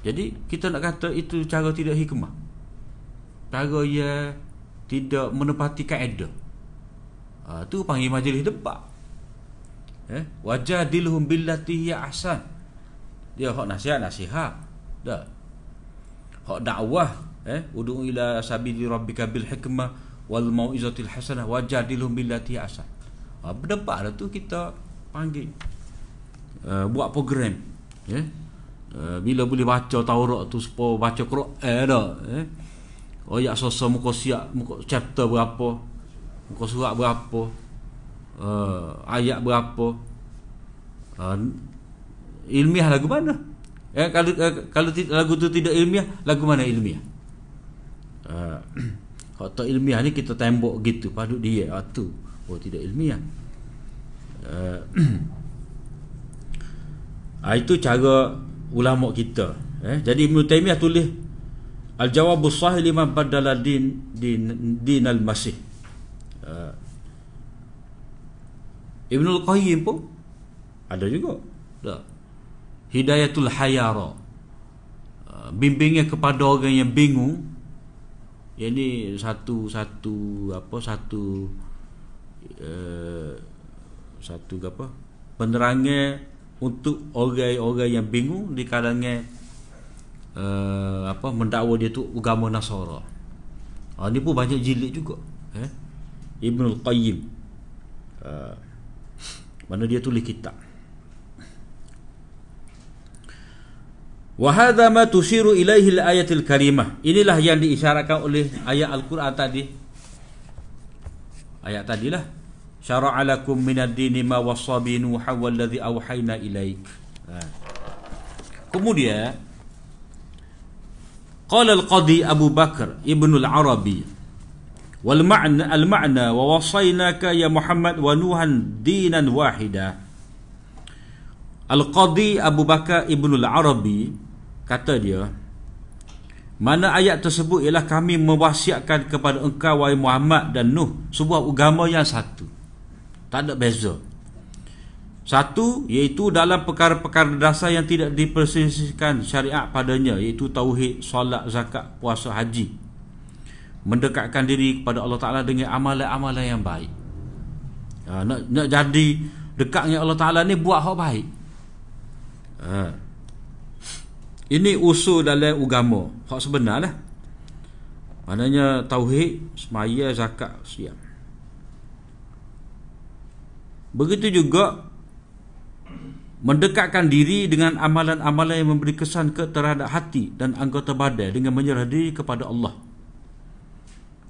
Jadi kita nak kata itu cara tidak hikmah. Cara ia tidak menepati kaedah. Ha, tu panggil majlis debat. eh wajadilhum billati hiya ahsan dia hak nasihat nasihat dah hak dakwah eh? Ud'u ila sabili rabbika bil hikmah wal mau'izatil hasanah wajadilhum billati ahsan. Ha, berdebat lah tu kita panggil uh, buat program eh? Uh, bila boleh baca Taurat tu supaya baca Quran eh dah eh? Oh ya sosa muka siap muka chapter berapa muka surat berapa uh, ayat berapa. Uh, ilmiah lagu mana eh kalau uh, kalau lagu tu tidak ilmiah lagu mana ilmiah uh, kalau tak ilmiah ni kita tembok gitu padu dia ah, tu oh tidak ilmiah uh, uh, itu cara ulama kita eh jadi Ibn Taymiyah tulis Al-jawab sahih liman badala din din din al-masih. Uh, Ibnul Qayyim pun ada juga. Tak. Hidayatul hayara. Uh, bimbingnya kepada orang yang bingung. Ini satu satu apa satu uh, satu apa penerangan untuk orang-orang yang bingung di kalangan uh, apa mendakwa dia tu agama Nasara. Ah ni pun banyak jilid juga. Eh? Ibnul Qayyim. Uh, mana dia tulis kitab. Wahada ma tushiru ilaihi ayatil karimah. Inilah yang diisyaratkan oleh ayat Al-Quran tadi. Ayat tadilah. Syara'a lakum minad dini ma wasabi nuha walladhi awhayna ilaik. Kemudian Qala al-Qadi Abu Bakar ibnu al-Arabi wal ma'na al ma'na wa wasaynaka ya Muhammad wa nuhan dinan wahida al qadi Abu Bakar ibnu al-Arabi kata dia mana ayat tersebut ialah kami mewasiatkan kepada engkau wahai Muhammad dan Nuh sebuah agama yang satu tak ada beza satu iaitu dalam perkara-perkara dasar yang tidak diperselisihkan syariat padanya iaitu tauhid, solat, zakat, puasa, haji. Mendekatkan diri kepada Allah Taala dengan amalan-amalan yang baik. Ha, nak nak jadi dekat dengan Allah Taala ni buat hak baik. Ha. Ini usul dalam agama, hak sebenarlah. Maknanya tauhid, semaya, zakat, siam. Begitu juga mendekatkan diri dengan amalan-amalan yang memberi kesan ke terhadap hati dan anggota badan dengan menyerah diri kepada Allah.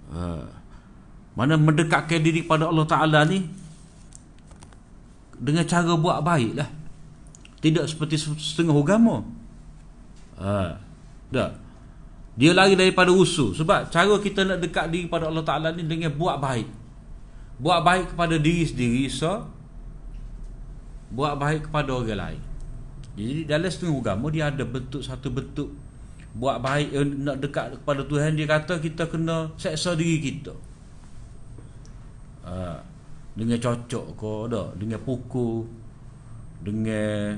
Uh, mana mendekatkan diri kepada Allah Taala ni dengan cara buat baik lah. Tidak seperti setengah agama. Uh, dah. Dia lari daripada usul sebab cara kita nak dekat diri kepada Allah Taala ni dengan buat baik. Buat baik kepada diri sendiri so buat baik kepada orang lain. Jadi dalam setengah agama dia ada bentuk satu bentuk buat baik eh, nak dekat kepada Tuhan dia kata kita kena seksa diri kita. Ha, dengan cocok ke dengan pukul dengan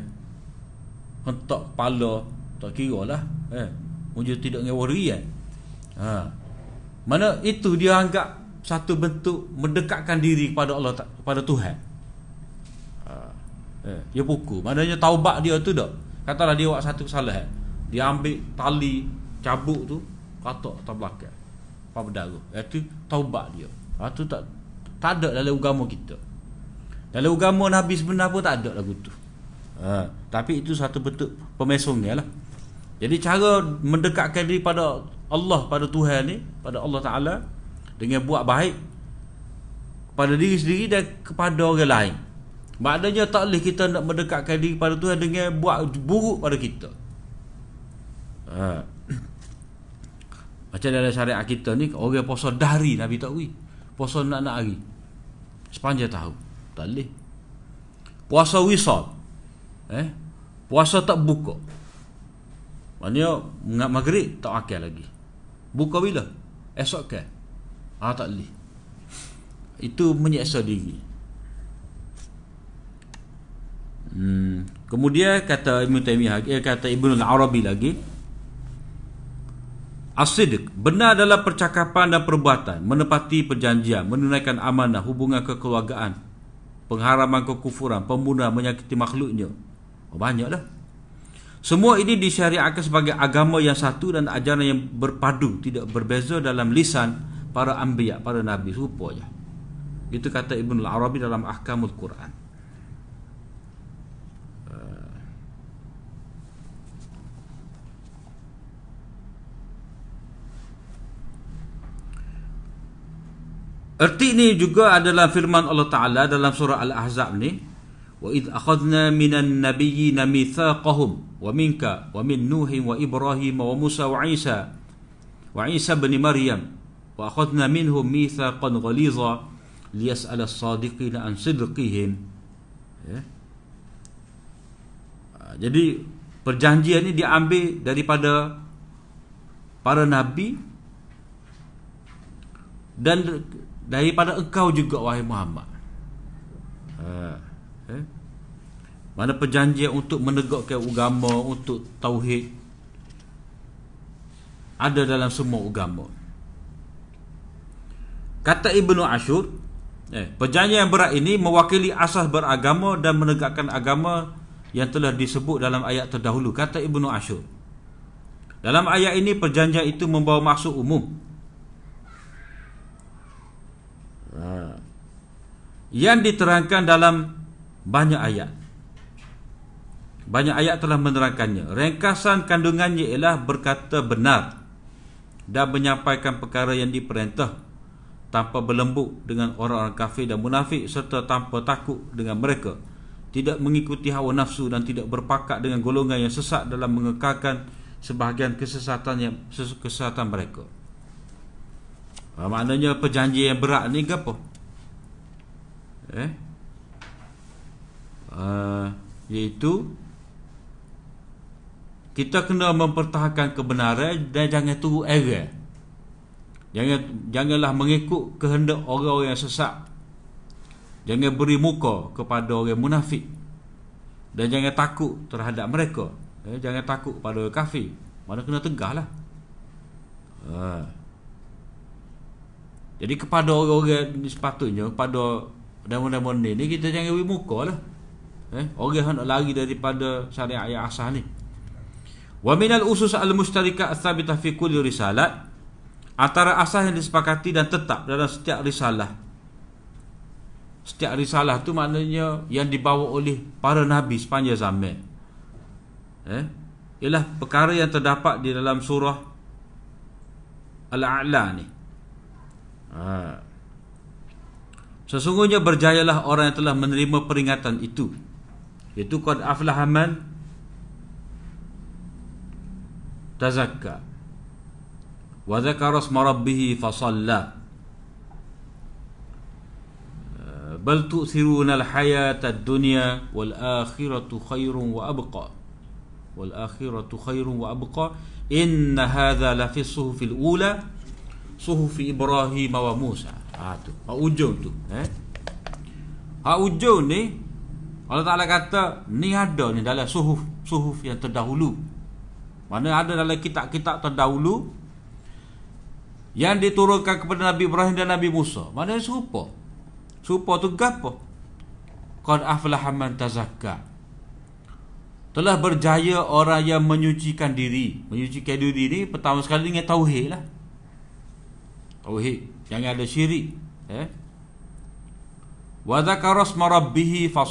hentak kepala tak kira lah eh. Mujur tidak dengan worry kan ha. mana itu dia anggap satu bentuk mendekatkan diri kepada Allah kepada Tuhan. Eh, dia pukul. Maknanya taubat dia tu dah katalah dia buat satu kesalahan. Dia ambil tali cabuk tu katok atas belakang. Apa berdarah itu taubat dia. Ha, tu tak tak ada dalam agama kita. Dalam agama Nabi sebenar pun tak ada lagu tu. Ha, tapi itu satu bentuk pemesongnya lah jadi cara mendekatkan diri pada Allah pada Tuhan ni pada Allah Ta'ala dengan buat baik kepada diri sendiri dan kepada orang lain Maknanya tak boleh kita nak mendekatkan diri pada Tuhan dengan buat buruk pada kita. Ha. Macam dalam syariat kita ni orang puasa dahari Nabi tak wui. Puasa nak-nak hari. Sepanjang tahun. Tak boleh. Puasa wisal. Eh? Puasa tak buka. Maknanya mengat maghrib tak akal lagi. Buka bila? Esok ke? Ah tak boleh. Itu menyeksa diri. Hmm. Kemudian kata Ibn Taymiyah eh, kata Ibn Al-Arabi lagi As-sidq benar dalam percakapan dan perbuatan menepati perjanjian menunaikan amanah hubungan kekeluargaan pengharaman kekufuran, pembunuhan, menyakiti makhluknya. Oh, banyak dah. Semua ini disyariatkan sebagai agama yang satu dan ajaran yang berpadu, tidak berbeza dalam lisan para anbiya, para nabi, serupa je. Itu kata Ibn Al-Arabi dalam Ahkamul Quran. Erti ini juga adalah firman Allah Taala dalam surah Al-Ahzab ni, "Wa id akhadna minan nabiyyin wa Isa wa Isa bin Maryam wa akhadna minhum mitsaqan ghaliza liyas'ala as-sadiqina an sidqihim." Ya. Ah, jadi perjanjian ini diambil daripada para nabi dan daripada engkau juga wahai Muhammad. Ha? Mana perjanjian untuk menegakkan agama untuk tauhid ada dalam semua agama. Kata Ibnu Ashur, eh, perjanjian yang berat ini mewakili asas beragama dan menegakkan agama yang telah disebut dalam ayat terdahulu. Kata Ibnu Ashur. Dalam ayat ini perjanjian itu membawa maksud umum Ha. yang diterangkan dalam banyak ayat. Banyak ayat telah menerangkannya. Ringkasan kandungannya ialah berkata benar dan menyampaikan perkara yang diperintah tanpa berlembut dengan orang-orang kafir dan munafik serta tanpa takut dengan mereka. Tidak mengikuti hawa nafsu dan tidak berpakat dengan golongan yang sesat dalam mengekalkan sebahagian kesesatan yang kesesatan mereka. Ha, maknanya perjanjian yang berat ni ke apa? Eh? Uh, iaitu kita kena mempertahankan kebenaran dan jangan tunggu error. Jangan janganlah mengikut kehendak orang-orang yang sesat. Jangan beri muka kepada orang munafik. Dan jangan takut terhadap mereka. Eh, jangan takut pada kafir. Mana kena tegahlah. Ha. Jadi kepada orang-orang sepatutnya Pada demo-demo ni Kita jangan beri muka lah eh? Orang yang nak lari daripada syariat ayat asah ni Wa minal usus al-mustarika Al-thabitah fi kulli risalat Antara asah yang disepakati dan tetap Dalam setiap risalah Setiap risalah tu maknanya Yang dibawa oleh para nabi sepanjang zaman eh? Ialah perkara yang terdapat di dalam surah Al-A'la ni Ha. Sesungguhnya berjayalah orang yang telah menerima peringatan itu. Itu qad aflaha man tazakka wa dzakara isma rabbih fa shalla. Ha. Bal tu'thiruna al-hayata ad-dunya wal akhiratu khairun wa abqa. Wal akhiratu khairun wa abqa. Inna hadha la fi suhufil ula suhufi Ibrahim wa Musa. Ha tu. Hak ujung tu, eh. Hak ujung ni Allah Taala kata ni ada ni dalam suhuf suhuf yang terdahulu. Mana ada dalam kitab-kitab terdahulu yang diturunkan kepada Nabi Ibrahim dan Nabi Musa. Mana serupa? Serupa tu gapo? Qad aflaha man tazakka. Telah berjaya orang yang menyucikan diri. Menyucikan diri ni pertama sekali dengan tauhid lah tauhid jangan ada syirik eh wa dzakara rabbih fa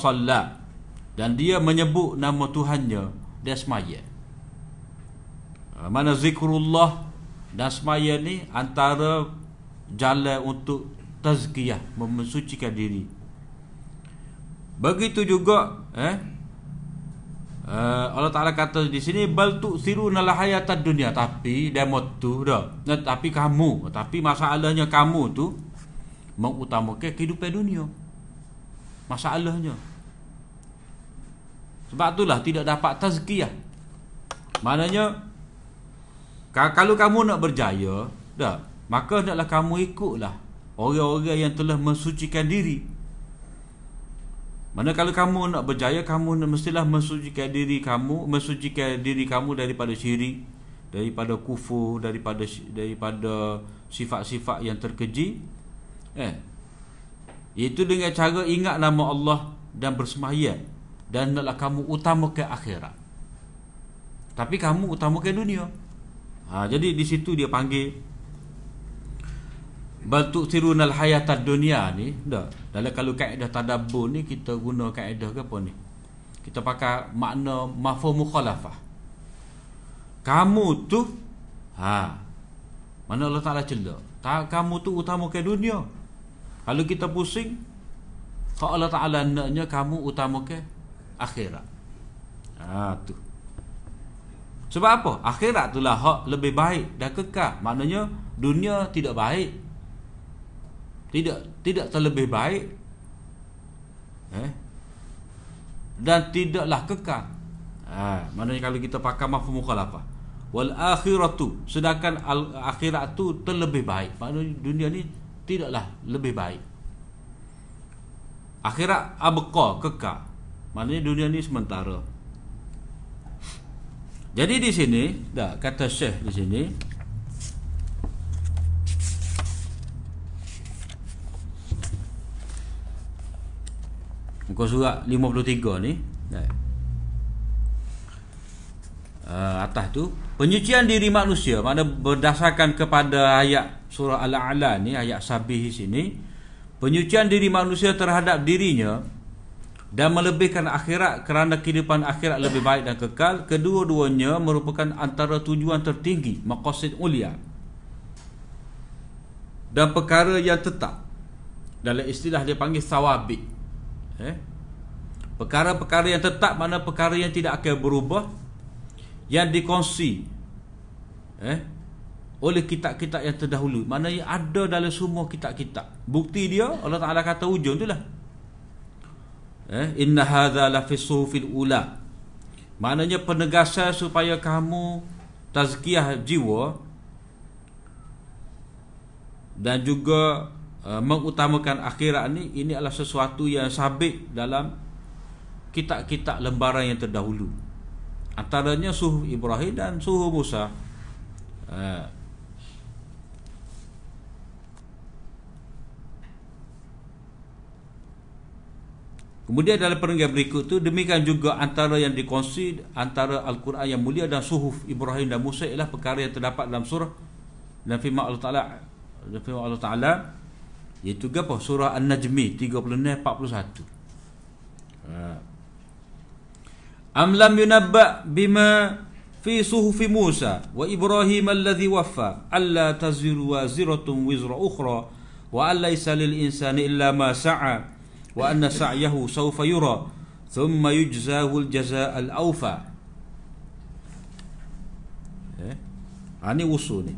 dan dia menyebut nama Tuhannya dia semaya ah, mana zikrullah dan semaya ni antara jalan untuk tazkiyah memensucikan diri begitu juga eh Uh, Allah Taala kata di sini bal tu siru hayatad dunia tapi demo tu dah. Tapi kamu, tapi masalahnya kamu tu mengutamakan kehidupan dunia. Masalahnya. Sebab itulah tidak dapat tazkiyah. Maknanya kalau kamu nak berjaya, dah, maka hendaklah kamu ikutlah orang-orang yang telah mensucikan diri mana kalau kamu nak berjaya kamu mestilah mensucikan diri kamu, mensucikan diri kamu daripada syirik, daripada kufur, daripada daripada sifat-sifat yang terkeji. Eh. Iaitu dengan cara ingat nama Allah dan bersemayam dan naklah kamu utamakan akhirat. Tapi kamu utamakan dunia. Ha, jadi di situ dia panggil bal tu'thirunal hayatad dunia ni dah. Dalam kalau kaedah tadabbur ni kita guna kaedah ke apa ni? Kita pakai makna mafhum mukhalafah. Kamu tu ha mana Allah Taala celak tak kamu tu utamakan dunia? Kalau kita pusing Allah Taala naknya kamu utamakan akhirat. Ha tu sebab apa? Akhirat itulah hak lebih baik dan kekal. Maknanya dunia tidak baik. Tidak tidak terlebih baik. Eh? Dan tidaklah kekal. Ha maknanya kalau kita pakai mafhum mukhalafah. Wal akhiratu sedangkan al akhirat tu terlebih baik. Maknanya dunia ni tidaklah lebih baik. Akhirat abqa kekal. Maknanya dunia ni sementara jadi di sini dah kata syekh di sini Muka surat 53 ni uh, Atas tu Penyucian diri manusia Mana berdasarkan kepada ayat Surah Al-A'la ni Ayat Sabih sini Penyucian diri manusia terhadap dirinya Dan melebihkan akhirat Kerana kehidupan akhirat lebih baik dan kekal Kedua-duanya merupakan antara tujuan tertinggi Maqasid ulia Dan perkara yang tetap Dalam istilah dia panggil sawabik eh? Perkara-perkara yang tetap Mana perkara yang tidak akan berubah Yang dikongsi eh? Oleh kitab-kitab yang terdahulu Mana yang ada dalam semua kitab-kitab Bukti dia Allah Ta'ala kata ujung tu lah eh? Inna hadha lafis suhufil ula. Maknanya penegasan supaya kamu Tazkiyah jiwa Dan juga Uh, mengutamakan akhirat ni ini adalah sesuatu yang sabit dalam kitab-kitab lembaran yang terdahulu. Antaranya suhu Ibrahim dan suhu Musa. Uh, Kemudian dalam perenggan berikut tu demikian juga antara yang dikongsi antara Al-Quran yang mulia dan suhuf Ibrahim dan Musa ialah perkara yang terdapat dalam surah dan firman Allah Taala dan firman Allah Taala Iaitu apa? Surah An-Najmi 36 41. Ha. Am lam yunabba bima fi suhufi Musa wa Ibrahim alladhi waffa alla taziru waziratun wizra ukhra wa alla laysa lil insani illa ma sa'a wa anna sa'yahu sawfa yura thumma yujzahu al jazaa al awfa. Eh? Ini usul ni.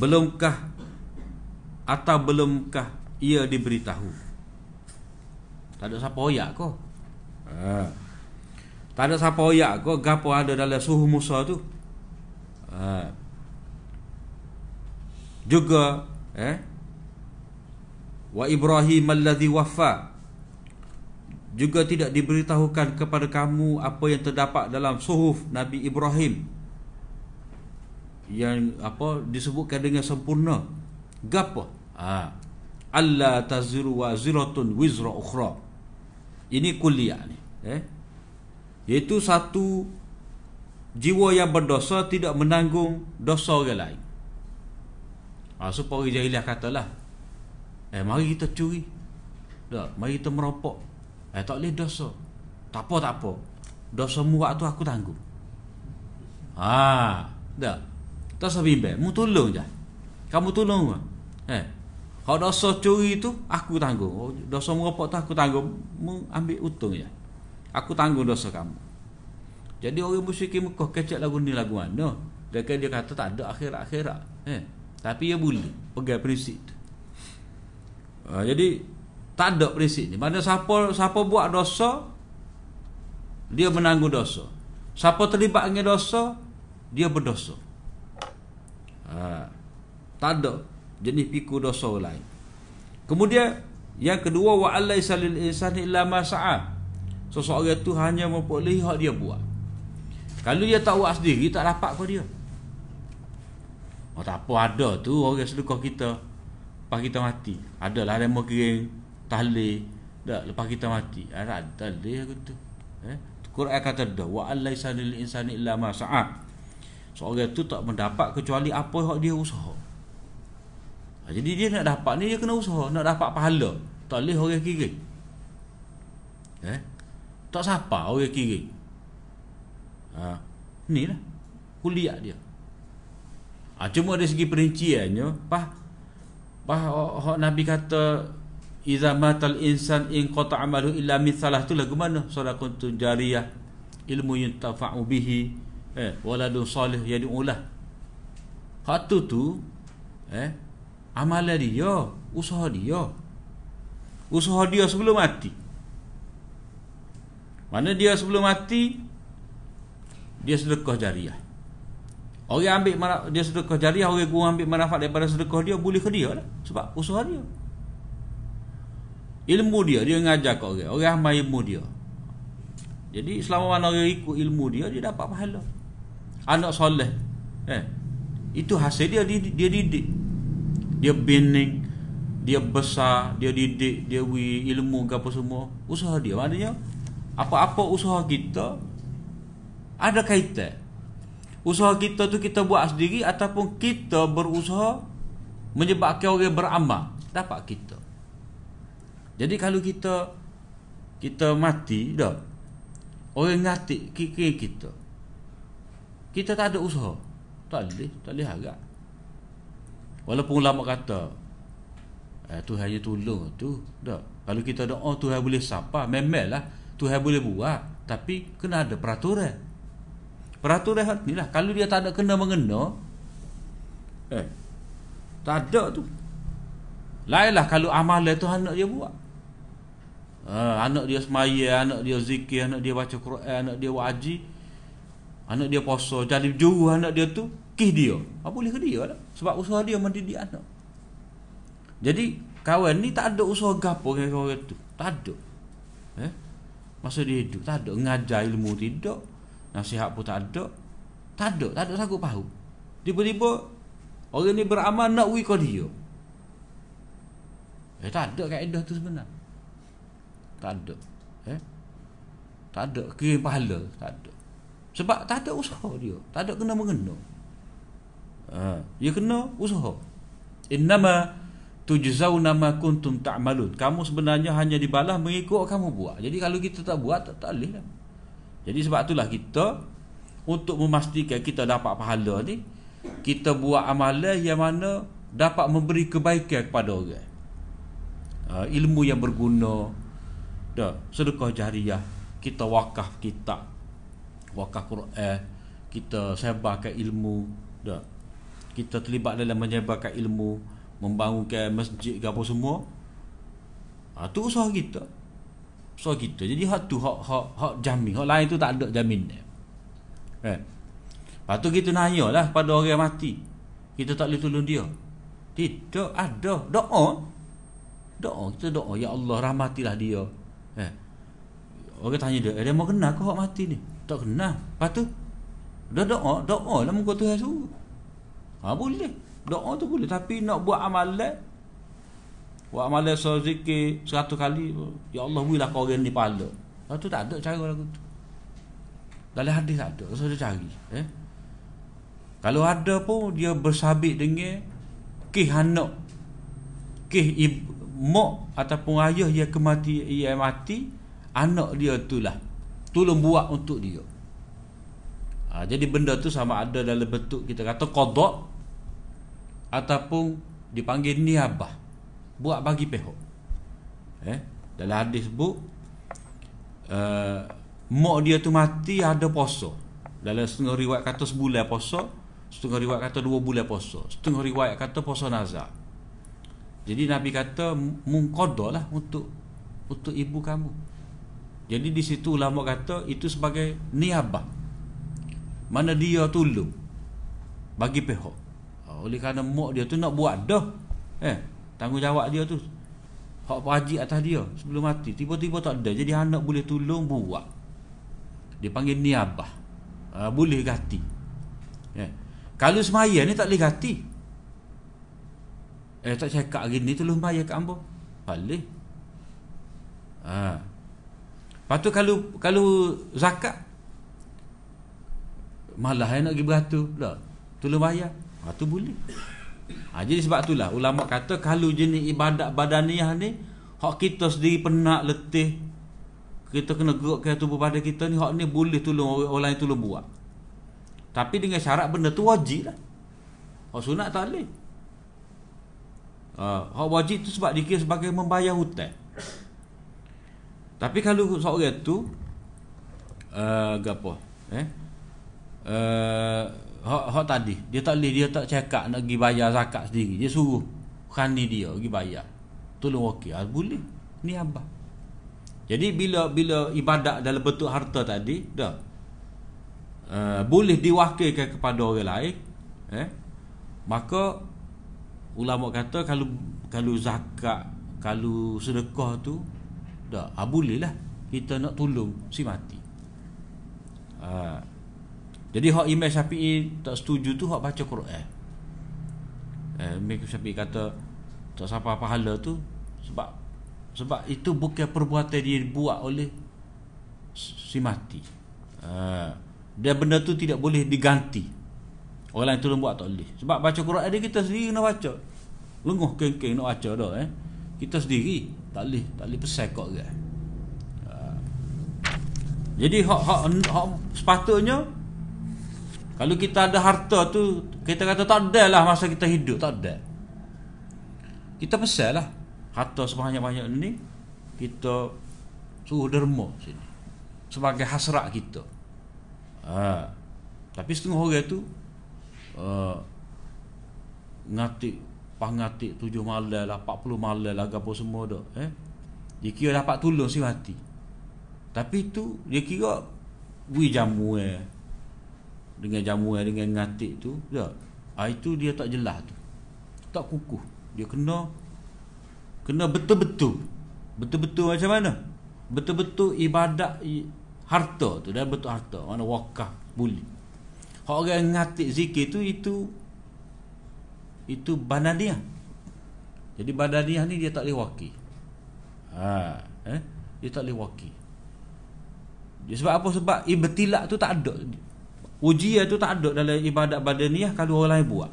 Belumkah atau belumkah ia diberitahu tak ada siapa oyak ko ha. tak ada siapa oyak ko gapo ada dalam suhu Musa tu ha. juga eh wa Ibrahim alladhi waffa. Juga tidak diberitahukan kepada kamu apa yang terdapat dalam suhuf Nabi Ibrahim. Yang apa disebutkan dengan sempurna. Gapo? Ha. Alla taziru waziratun wizra ukhra. Ini kuliah ni eh? Iaitu satu jiwa yang berdosa tidak menanggung dosa orang lain. Ha, supaya jahiliah katalah eh mari kita curi tak mari kita merokok eh tak boleh dosa tak apa tak apa dosa mu waktu aku tanggung ha dah tak sabimbang mu tolong je kamu tolong Eh. Kalau dosa curi tu aku tanggung. Oh, dosa merokok tu aku tanggung. Mu ambil untung ya. Aku tanggung dosa kamu. Jadi orang musyrik Mekah kecek lagu ni lagu mana? Dia dia kata tak ada akhirat-akhirat. Eh. Tapi dia boleh pegang prinsip tu. Uh, jadi tak ada prinsip ni. Mana siapa siapa buat dosa dia menanggung dosa. Siapa terlibat dengan dosa dia berdosa. Ha. Tak ada jenis pikul dosa lain. Kemudian yang kedua wa alaysa lil insani illa ma sa'a. Seseorang itu hanya memperoleh hak dia buat. Kalau dia tak buat sendiri tak dapat kau dia. Oh tak apa ada tu orang sedekah kita lepas kita mati. Adalah demo kering tahlil. Dak lepas kita mati. Ada tahlil aku tu. Eh? Quran kata dah wa alaysa lil insani illa ma sa'a. Seorang tu tak mendapat kecuali apa yang dia usaha. Ha, jadi dia nak dapat ni dia kena usaha. Nak dapat pahala. Tak boleh orang kiri eh? Tak siapa orang kiri ha ni lah. Kuliah dia. Ha, cuma dari segi perinciannya pah oh, nabi kata Iza matal insan in qata amalu illa mithalah tu lagu mana? Sadaqah tu jariyah ilmu yang tafa'u bihi eh waladun salih yad'ulah. Hak tu eh amalan dia, usaha dia. Usaha dia sebelum mati. Mana dia sebelum mati dia sedekah jariah. Orang ambil dia sedekah jariah, orang gua ambil manfaat daripada sedekah dia boleh ke dia lah. Sebab usaha dia. Ilmu dia Dia ngajar kat orang. Orang amal ilmu dia. Jadi selama mana orang ikut ilmu dia Dia dapat pahala. Anak soleh eh, Itu hasil dia Dia, dia didik. Dia bening Dia besar Dia didik Dia wi ilmu ke apa semua. Usaha dia. Maknanya Apa-apa usaha kita Ada kaitan Usaha kita tu kita buat sendiri Ataupun kita berusaha Menyebabkan orang beramal Dapat kita jadi kalau kita kita mati dah. Orang ngatik kiki kita. Kita tak ada usaha. Tak boleh, tak boleh harap. Walaupun ulama kata eh, Tuhan hanya tolong tu dah. Kalau kita doa Tuhan boleh sapa, memelah Tuhan boleh buat, tapi kena ada peraturan. Peraturan ni lah. Kalau dia tak ada kena mengena, eh, tak ada tu. Lainlah kalau amalan tu anak dia buat. Ha, anak dia semaya, anak dia zikir, anak dia baca Quran, anak dia wajib. Anak dia puasa, jadi juru anak dia tu kih dia. Apa boleh ke dia lah. Sebab usaha dia mendidik anak. Jadi kawan ni tak ada usaha gapo dengan kawan tu. Tak ada. Eh? Masa dia hidup tak ada ngajar ilmu tidak. Nasihat pun tak ada. Tak ada, tak ada sanggup pahu. Tiba-tiba orang ni beramal nak wi dia. Eh tak ada kaedah tu sebenarnya. Tak ada. Eh? Tak ada kirim pahala tak ada. Sebab tak ada usaha dia. Tak ada kena mengena. Ha. dia kena usaha. Innama tujzauna ma kuntum ta'malun. Kamu sebenarnya hanya dibalas mengikut kamu buat. Jadi kalau kita tak buat tak, tak boleh lah jadi sebab itulah kita untuk memastikan kita dapat pahala ni kita buat amalan yang mana dapat memberi kebaikan kepada orang. Uh, ilmu yang berguna. Dah sedekah jariah kita wakaf kita wakaf Quran kita sebarkan ilmu. Dah kita terlibat dalam menyebarkan ilmu membangunkan masjid ke apa semua. Ha, tu usaha kita usaha kita jadi hak tu hak hak hak jamin hak lain tu tak ada jamin eh Lepas tu kita nanya lah pada orang yang mati Kita tak boleh tolong dia Tidak ada Doa Doa Kita doa Ya Allah rahmatilah dia Eh. Orang tanya dia, eh, dia mau kenal kau mati ni? Tak kenal. Lepas tu, dia doa, doa lah muka Tuhan suruh. Ha, boleh. Doa tu boleh. Tapi nak buat amalan, buat amalan so zikir seratus kali, ya Allah, bila kau orang ni pahala. Lepas tu tak ada cara lagu tu. Dalam hadis tak ada. So dia cari. Eh? Kalau ada pun, dia bersabit dengan kih anak. Kih ibu, mak ataupun ayah yang kemati ia mati anak dia itulah tolong buat untuk dia ha, jadi benda tu sama ada dalam bentuk kita kata qada ataupun dipanggil niabah buat bagi pihak eh dalam hadis sebut uh, mak dia tu mati ada puasa dalam setengah riwayat kata sebulan puasa setengah riwayat kata dua bulan puasa setengah riwayat kata puasa nazar jadi Nabi kata mungkodoh lah untuk untuk ibu kamu. Jadi di situ ulama kata itu sebagai niabah. Mana dia tolong bagi pihak. Ha, oleh kerana mak dia tu nak buat dah. Eh, tanggungjawab dia tu. Hak wajib atas dia sebelum mati. Tiba-tiba tak ada. Jadi anak boleh tolong buat. Dia panggil niabah. Ha, boleh ganti. Eh. Kalau semaya ni tak boleh ganti. Eh tak cakap gini tolong bayar kat ambo. Boleh. Ha. Lepas tu kalau kalau zakat malah yang nak pergi beratur. Tolong bayar. Ha tu boleh. Ha, jadi sebab itulah ulama kata kalau jenis ibadat badaniyah ni hak kita sendiri penat letih kita kena gerakkan tubuh badan kita ni hak ni boleh tolong orang, lain tolong buat. Tapi dengan syarat benda tu wajib lah. Hak sunat tak boleh. Uh, hak wajib tu sebab dikira sebagai membayar hutang. Tapi kalau seorang tu uh, apa? Eh? Uh, hak, hak tadi dia tak boleh dia tak cakap nak pergi bayar zakat sendiri. Dia suruh khani dia pergi bayar. Tolong okey. Ah, boleh. Ni abah. Jadi bila bila ibadat dalam bentuk harta tadi dah uh, boleh diwakilkan kepada orang lain eh maka ulama kata kalau kalau zakat kalau sedekah tu dah ah, boleh lah kita nak tolong si mati ha. Jadi hak Imam Syafi'i tak setuju tu hak baca Quran. Eh, Imam Syafi'i kata tak siapa pahala tu. Sebab sebab itu bukan perbuatan dia buat oleh si mati. Ha. dia benda tu tidak boleh diganti. Orang lain tolong buat tak boleh. Sebab baca Quran dia kita sendiri nak baca. Lenguh keng-keng nak baca dah eh. Kita sendiri Tak boleh Tak boleh pesan kau orang ha. Jadi hak, hak, hak sepatutnya Kalau kita ada harta tu Kita kata tak ada lah masa kita hidup. Tak ada. Kita pesan lah. Harta sebanyak-banyak ni Kita Suruh derma sini. Sebagai hasrat kita. Ha. Tapi setengah orang tu uh, ngatik pangatik tujuh malam lah 40 malam lah apa semua dah eh. Dia kira dapat tolong si mati tapi tu dia kira wi jamu eh dengan jamu eh dengan ngatik tu dah ah, itu dia tak jelas tu tak kukuh dia kena kena betul-betul betul-betul macam mana betul-betul ibadat harta tu dan betul harta mana wakaf boleh Hak orang ngatik zikir tu itu itu banadiah. Jadi banadiah ni dia tak boleh waki. Ha, eh? Dia tak boleh waki. Dia sebab apa? Sebab ibtilak tu tak ada. Ujian tu tak ada dalam ibadat badaniah kalau orang lain buat.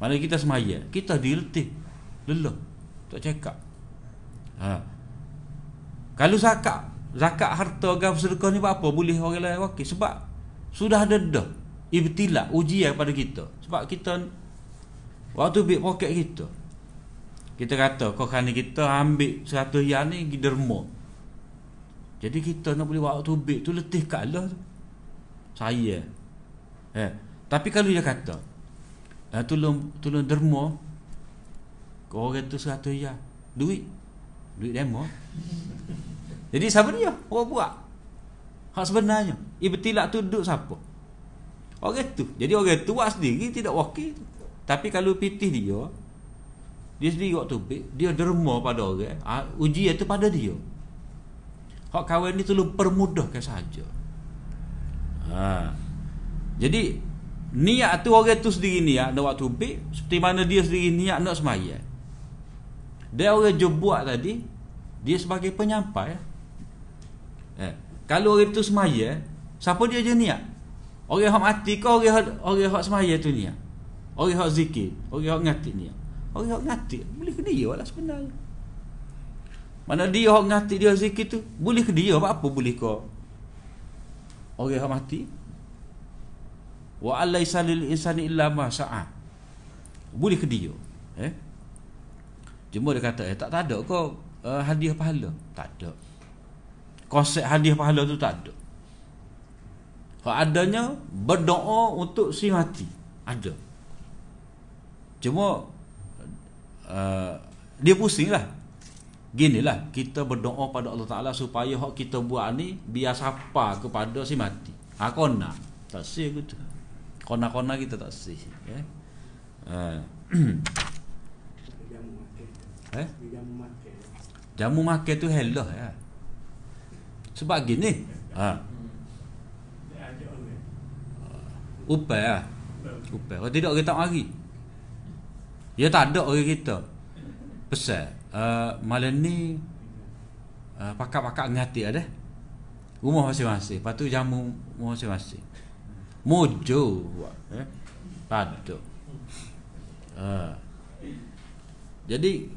Mana kita semaya, kita diletih. Lelah. Tak cakap. Ha. Kalau zakat, zakat harta gam sedekah ni apa? Boleh orang lain wakil. Sebab sudah ada dah ibtila ujian pada kita sebab kita waktu big poket kita kita kata kau kan kita ambil 100 yang ni derma jadi kita nak boleh waktu big tu letih kat Allah tu saya. Eh tapi kalau dia kata eh, tolong tolong derma kau orang tu 100 yang duit? Duit demo. Jadi siapa dia? Orang buat. Hak sebenarnya. Ibtilak tu duduk siapa? Orang tu. Jadi orang tu buat sendiri Tidak wakil. Tapi kalau pitih dia Dia sendiri waktu Dia derma pada orang ha, Ujian tu pada dia. Hak kawan ni tolong permudahkan saja. Ha. Jadi Niat tu orang tu sendiri niat Nak waktu bik Seperti mana dia sendiri niat nak semaya Dia orang je buat tadi Dia sebagai penyampai. Eh. Kalau orang tu semaya Siapa dia je niat? Orang yang mati ke orang yang orang yang semaya tu niat? Orang yang zikir Orang yang ngati niat? Orang yang ngati Boleh ke dia lah sebenarnya. Mana dia yang ngati dia zikir tu Boleh ke dia? Apa-apa boleh ke Orang yang mati Wa alaysa lil insani illa ma sa'a. Boleh ke dia? Eh? Cuma dia kata eh, tak, tak ada kau uh, hadiah pahala. Tak ada. Konsep hadiah pahala tu tak ada. Hak adanya berdoa untuk si mati. Ada. Cuma uh, dia pusing lah gini lah kita berdoa pada Allah Ta'ala supaya hak kita buat ni biar sapa kepada si mati. Ha kona. Tak sih gitu kona-kona kita tak sih ya? Uh. eh? jamu makan. Tu hello ya? Sebab gini ha. Upaya lah Upaya Kalau tidak kita mari? Ya tak ada orang kita. Pesan, uh, malam ni uh, pakak-pakak ngati ada. Rumah masing-masing. Lepas tu jamu rumah masing-masing. Mojo. Eh? Ada. Uh. Jadi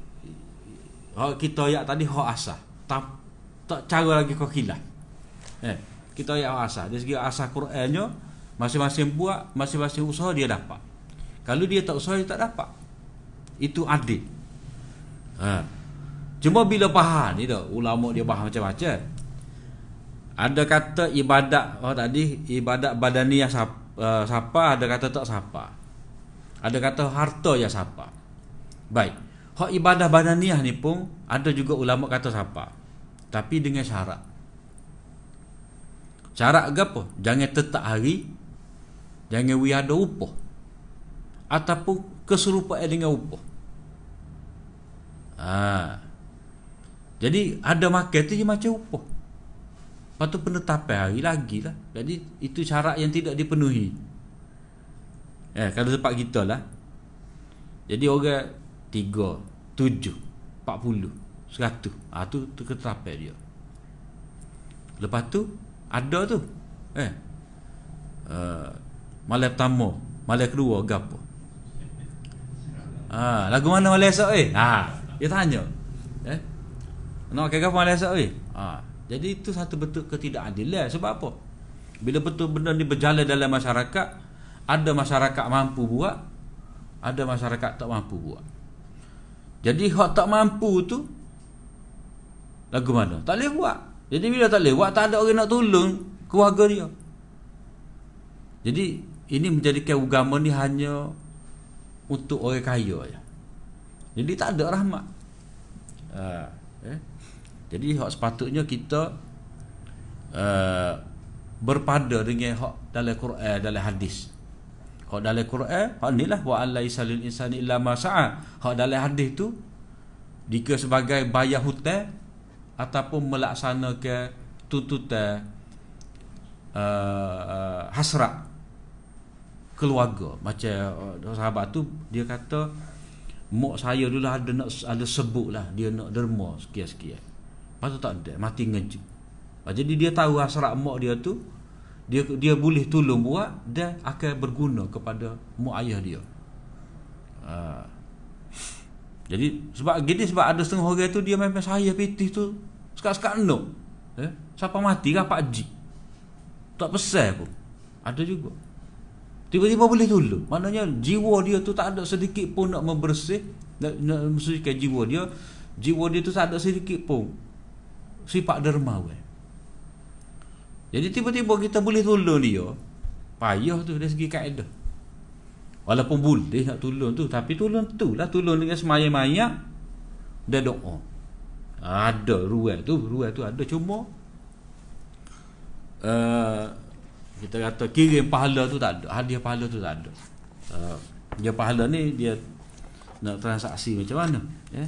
hak kita ayat tadi hak asah. Tak tak cara lagi kau kilah. Eh, kita hak asah. Dari segi asah Qurannya masing-masing buat, masing-masing usaha dia dapat. Kalau dia tak usaha dia tak dapat. Itu adil. Ha. Cuma bila faham ni dah ulama dia faham macam-macam. Ada kata ibadat oh tadi ibadat badaniah siapa, uh, siapa ada kata tak siapa. Ada kata harta ya siapa. Baik. Hak ibadah badaniah ni pun ada juga ulama kata siapa. Tapi dengan syarat. Syarat ke apa? Jangan tetap hari Jangan we ada upah Ataupun keserupaan dengan upah ha. Jadi ada makan tu je macam upah Lepas tu penetapan hari lagi lah. Jadi itu syarat yang tidak dipenuhi. Eh, kalau tempat kita lah. Jadi orang Tiga Tujuh Empat puluh Seratus. Ha, tu, tu keterapan dia. Lepas tu Ada tu. Eh. Uh, Malam pertama Malam kedua Gapo? Ha, Lagu mana malam esok eh? Ha, Dia tanya Eh Nak kata apa esok eh ha, Jadi itu satu bentuk ketidakadilan Sebab apa Bila betul benda ni berjalan dalam masyarakat Ada masyarakat mampu buat Ada masyarakat tak mampu buat Jadi hak tak mampu tu Lagu mana? Tak boleh buat. Jadi bila tak boleh buat, tak ada orang nak tolong keluarga dia. Jadi ini menjadikan agama ni hanya untuk orang kaya ya. Jadi tak ada rahmat. Uh, eh? Jadi hak sepatutnya kita uh, berpada dengan hak dalam Quran dalam hadis. Hak dalam Quran, hak inilah wa alaisa lil insani illa ma sa'a. Hak dalam hadis tu jika sebagai bayar hutang ataupun melaksanakan tuntutan uh, uh, hasrat keluarga macam uh, sahabat tu dia kata mak saya dulu ada nak ada sebut lah dia nak derma sekian-sekian lepas tu tak ada mati ngeju uh, jadi dia tahu hasrat mak dia tu dia dia boleh tolong buat dan akan berguna kepada mak ayah dia uh, jadi sebab gini sebab ada setengah orang tu dia memang saya pitih tu sekat-sekat no. Eh? Siapa mati kan Ji. Tak pesan pun. Ada juga. Tiba-tiba boleh tolong. Maknanya jiwa dia tu tak ada sedikit pun nak membersih. Nak, nak membersihkan jiwa dia. Jiwa dia tu tak ada sedikit pun. Sifat dermawan. Jadi tiba-tiba kita boleh tolong dia. Payah tu dari segi kaedah. Walaupun boleh nak tolong tu. Tapi tolong tu lah. Tolong dengan semaya-maya. Dan doa. Ada ruang tu, ruang tu ada cuma uh, kita kata kirim pahala tu tak ada, hadiah pahala tu tak ada. Uh, dia pahala ni dia nak transaksi macam mana? Ya.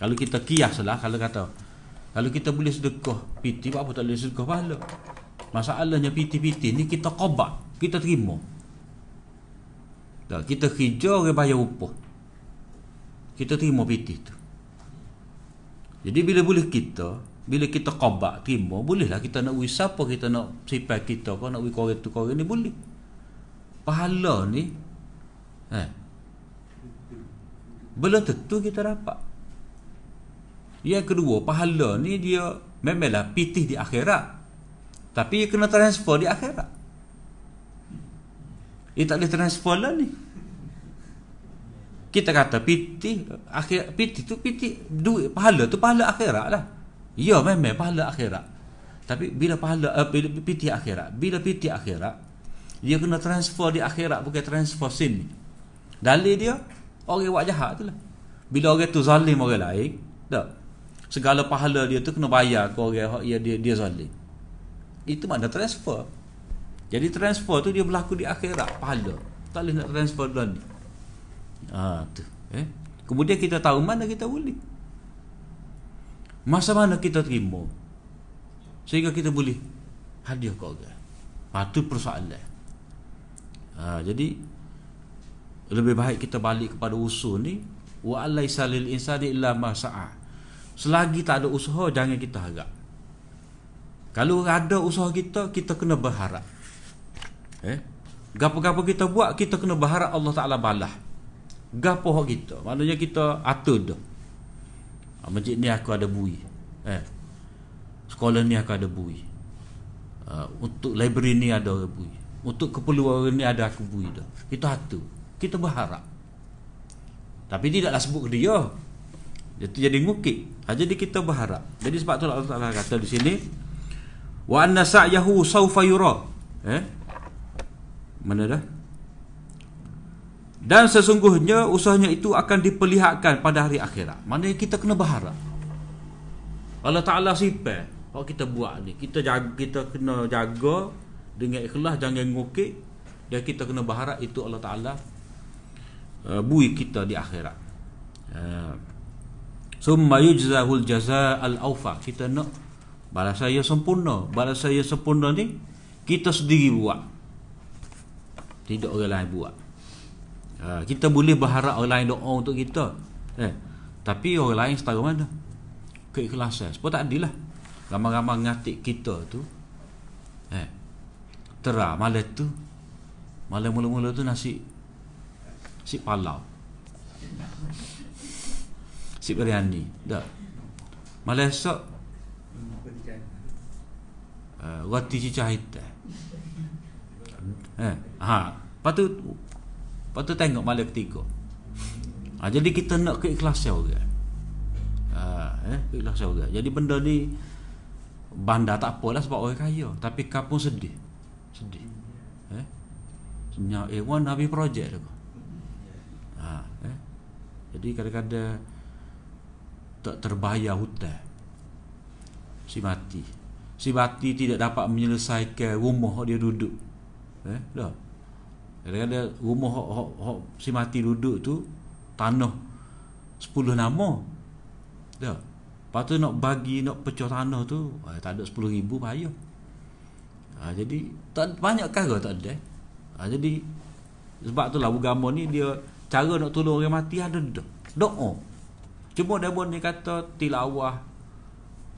Kalau kita kiaslah kalau kata kalau kita boleh sedekah piti apa tak boleh sedekah pahala. Masalahnya piti-piti ni kita qobak, kita terima. Tak, kita hijau orang bayar upah. Kita terima piti tu. Jadi bila boleh kita Bila kita qabak terima Bolehlah kita nak wis siapa kita nak Sifat kita kau nak wis korek tu korek ni boleh. Pahala ni eh, Belum tentu kita dapat. Yang kedua Pahala ni dia Memanglah pitih di akhirat. Tapi kena transfer di akhirat. Dia tak boleh transfer lah ni. Kita kata piti akhir piti tu piti duit pahala tu pahala akhirat lah ya memang pahala akhirat. Tapi bila pahala uh, bila piti akhirat bila piti akhirat dia kena transfer di akhirat bukan transfer sini dalil dia orang buat jahat tu lah. Bila orang tu zalim orang lain tak. Segala pahala dia tu kena bayar ke orang yang dia dia zalim. Itu mana transfer. Jadi transfer tu dia berlaku di akhirat pahala. Tak boleh nak transfer dulu ni. Ha, tu. Eh? Kemudian kita tahu mana kita boleh. Masa mana kita terima. Sehingga kita boleh hadiah ke orang. Ha, tu persoalan. Ha, jadi lebih baik kita balik kepada usul ni wa alaysa lil insani illa ma sa'a. Selagi tak ada usaha jangan kita harap. Kalau ada usaha kita kita kena berharap. Eh? Gapo-gapo kita buat kita kena berharap Allah Taala balas. Gapo hak kita? Maknanya kita atur dah ha, masjid ni aku ada bui. Eh sekolah ni aku ada bui. Uh, untuk library ni ada bui. Untuk keperluan ni ada aku bui dah kita atur kita berharap. Tapi tidaklah sebut ke dia. Itu jadi ngukit ha, jadi kita berharap. Jadi sebab tu Allah Taala kata di sini wa anna sa'yahu sawfa yura. Eh? Mana dah dan sesungguhnya usahanya itu akan diperlihatkan pada hari akhirat. Mana kita kena berharap. Allah Taala sipar kalau kita buat ni kita jaga kita kena jaga dengan ikhlas jangan ngukit dan kita kena berharap itu Allah Taala uh, bui kita di akhirat. Uh, summa yujzahul jazaa'al awfa kita nak balas saya sempurna. Balas saya sempurna ni kita sendiri buat. Tidak orang lain buat ha, kita boleh berharap orang lain doa untuk kita. Eh, tapi orang lain setara mana? Keikhlasan. Sebab tak adil lah ramai-ramai ngatik kita tu eh, terah. Malam tu malam mula-mula tu nasi si palau. Si biryani. Dah malam esok uh, roti cicah hitam. Eh, ha. Lepas tu Lepas tu tengok malam ketiga. Ha, Jadi kita nak keikhlasan orang? Ha, eh, Keikhlasan orang? Jadi benda ni Bandar tak apalah sebab orang kaya. Tapi kampung sedih. Sedih. Eh? Sebenarnya eh one habis projek tu. Ha, eh? Jadi kadang-kadang Tak terbayar hutan Si mati. Si mati tidak dapat menyelesaikan rumah dia duduk. Eh, dah Kadang-kadang rumah hok, hok, hok, si mati duduk tu Tanah. 10 nama. Dah. Lepas tu nak bagi, nak pecah tanah tu eh, Tak ada 10 ribu payah. Ha, Jadi tak, Banyak kara tak ada. Ha, Jadi Sebab tu lah agama ni dia Cara nak tolong orang mati ada dah. Doa. Cuma dia pun dia kata Tilawah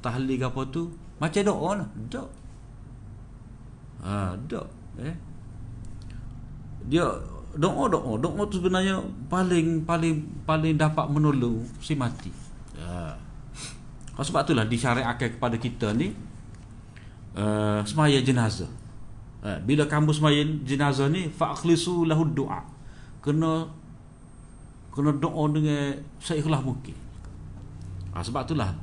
Tahlil apa tu Macam doa lah. Dak ha, Dak Eh dia doa doa doa tu sebenarnya paling paling paling dapat menolong si mati. Ya. Oh, sebab itulah disyariatkan kepada kita ni uh, semaya jenazah. Uh, bila kamu semaya jenazah ni fa'khlisu lahu doa. Kena kena doa dengan seikhlas mungkin. Ha, sebab itulah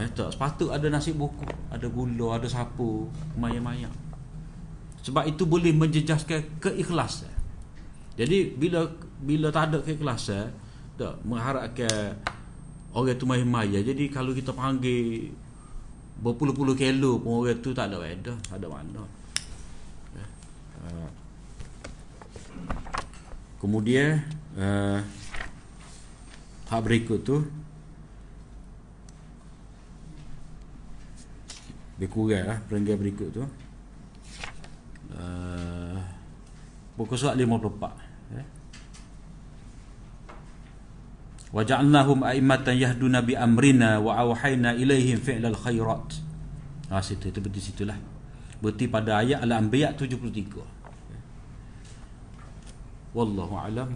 eh, tak sepatut ada nasi buku, ada gula, ada sapu, maya-maya. Sebab itu boleh menjejaskan keikhlasan. Jadi bila bila tak ada keikhlasan, tak mengharapkan orang tu main maya. Jadi kalau kita panggil berpuluh-puluh kilo pun orang tu tak ada faedah, tak ada mana. Uh, kemudian uh, hak berikut tu lebih kurang lah perenggan berikut tu uh, Buku surat 54 Waja'alnahum a'immatan yahduna bi amrina wa awhayna ilaihim fi'lal khairat. Ha situ itu berarti situlah. Berarti pada ayat Al-Anbiya 73. Wallahu alam.